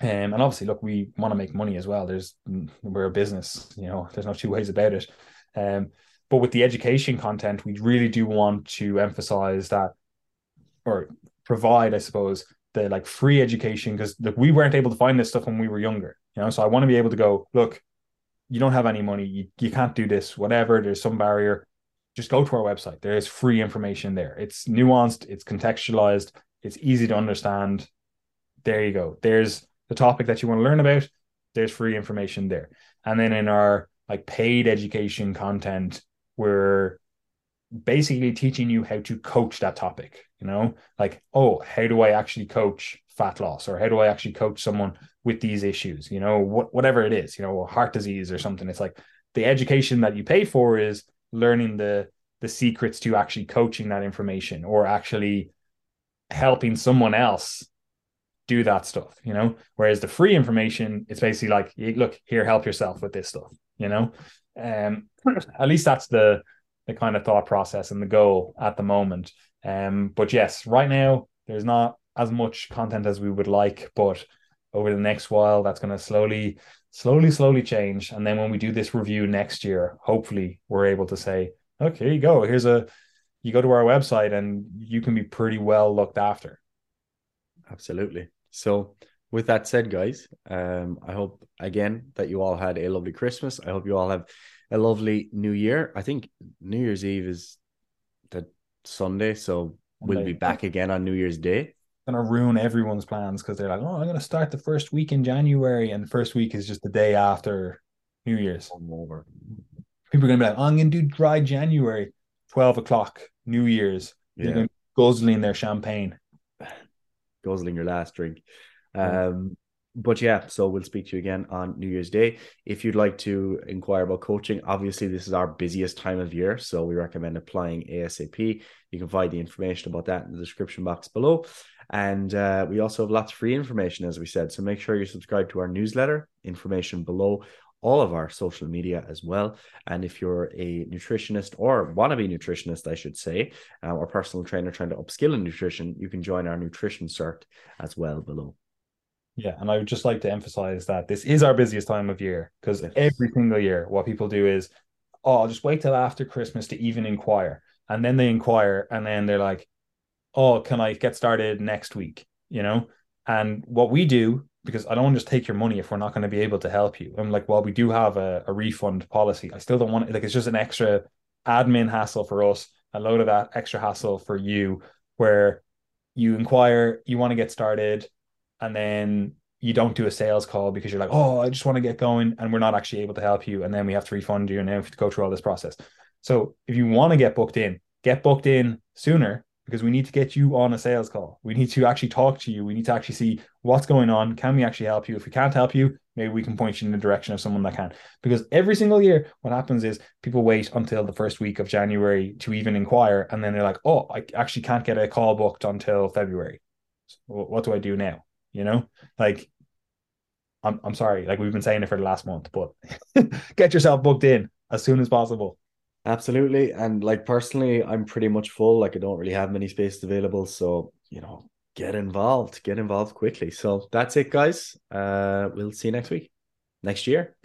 Um, and obviously, look, we want to make money as well. There's we're a business, you know. There's no two ways about it. Um, but with the education content, we really do want to emphasize that, or provide, I suppose, the like free education because look, we weren't able to find this stuff when we were younger. You know, so I want to be able to go look. You don't have any money. You, you can't do this. Whatever. There's some barrier. Just go to our website. There is free information there. It's nuanced. It's contextualized. It's easy to understand. There you go. There's the topic that you want to learn about, there's free information there. And then in our like paid education content, we're basically teaching you how to coach that topic, you know, like, oh, how do I actually coach fat loss or how do I actually coach someone with these issues, you know, what, whatever it is, you know, heart disease or something. It's like the education that you pay for is learning the the secrets to actually coaching that information or actually helping someone else do that stuff, you know. Whereas the free information, it's basically like, look, here, help yourself with this stuff, you know. Um, *clears throat* at least that's the the kind of thought process and the goal at the moment. Um, but yes, right now there's not as much content as we would like, but over the next while, that's going to slowly, slowly, slowly change. And then when we do this review next year, hopefully we're able to say, okay, here you go. Here's a, you go to our website and you can be pretty well looked after. Absolutely. So, with that said, guys, um, I hope again that you all had a lovely Christmas. I hope you all have a lovely New Year. I think New Year's Eve is the Sunday, so we'll be back again on New Year's Day. Gonna ruin everyone's plans because they're like, "Oh, I'm gonna start the first week in January," and the first week is just the day after New Year's. Over. People are gonna be like, oh, "I'm gonna do dry January, twelve o'clock, New Year's." Yeah. They're going to guzzling their champagne guzzling your last drink. Um, but yeah, so we'll speak to you again on New Year's Day. If you'd like to inquire about coaching, obviously this is our busiest time of year, so we recommend applying ASAP. You can find the information about that in the description box below. And uh, we also have lots of free information, as we said. So make sure you subscribe to our newsletter, information below all of our social media as well. And if you're a nutritionist or wannabe nutritionist, I should say, uh, or personal trainer trying to upskill in nutrition, you can join our nutrition cert as well below. Yeah, and I would just like to emphasize that this is our busiest time of year because yes. every single year, what people do is, oh, I'll just wait till after Christmas to even inquire. And then they inquire, and then they're like, oh, can I get started next week? You know? And what we do because I don't want to just take your money if we're not going to be able to help you. I'm like, well, we do have a, a refund policy. I still don't want it. Like, it's just an extra admin hassle for us, a load of that extra hassle for you, where you inquire, you want to get started, and then you don't do a sales call because you're like, oh, I just want to get going, and we're not actually able to help you, and then we have to refund you, and then we have to go through all this process. So if you want to get booked in, get booked in sooner because we need to get you on a sales call. We need to actually talk to you. We need to actually see what's going on. Can we actually help you? If we can't help you, maybe we can point you in the direction of someone that can. Because every single year, what happens is people wait until the first week of January to even inquire. And then they're like, oh, I actually can't get a call booked until February. So what do I do now? You know, like, I'm, I'm sorry, like we've been saying it for the last month, but *laughs* get yourself booked in as soon as possible. Absolutely. And like personally, I'm pretty much full. Like I don't really have many spaces available. So, you know, get involved, get involved quickly. So that's it, guys. Uh we'll see you next week. Next year.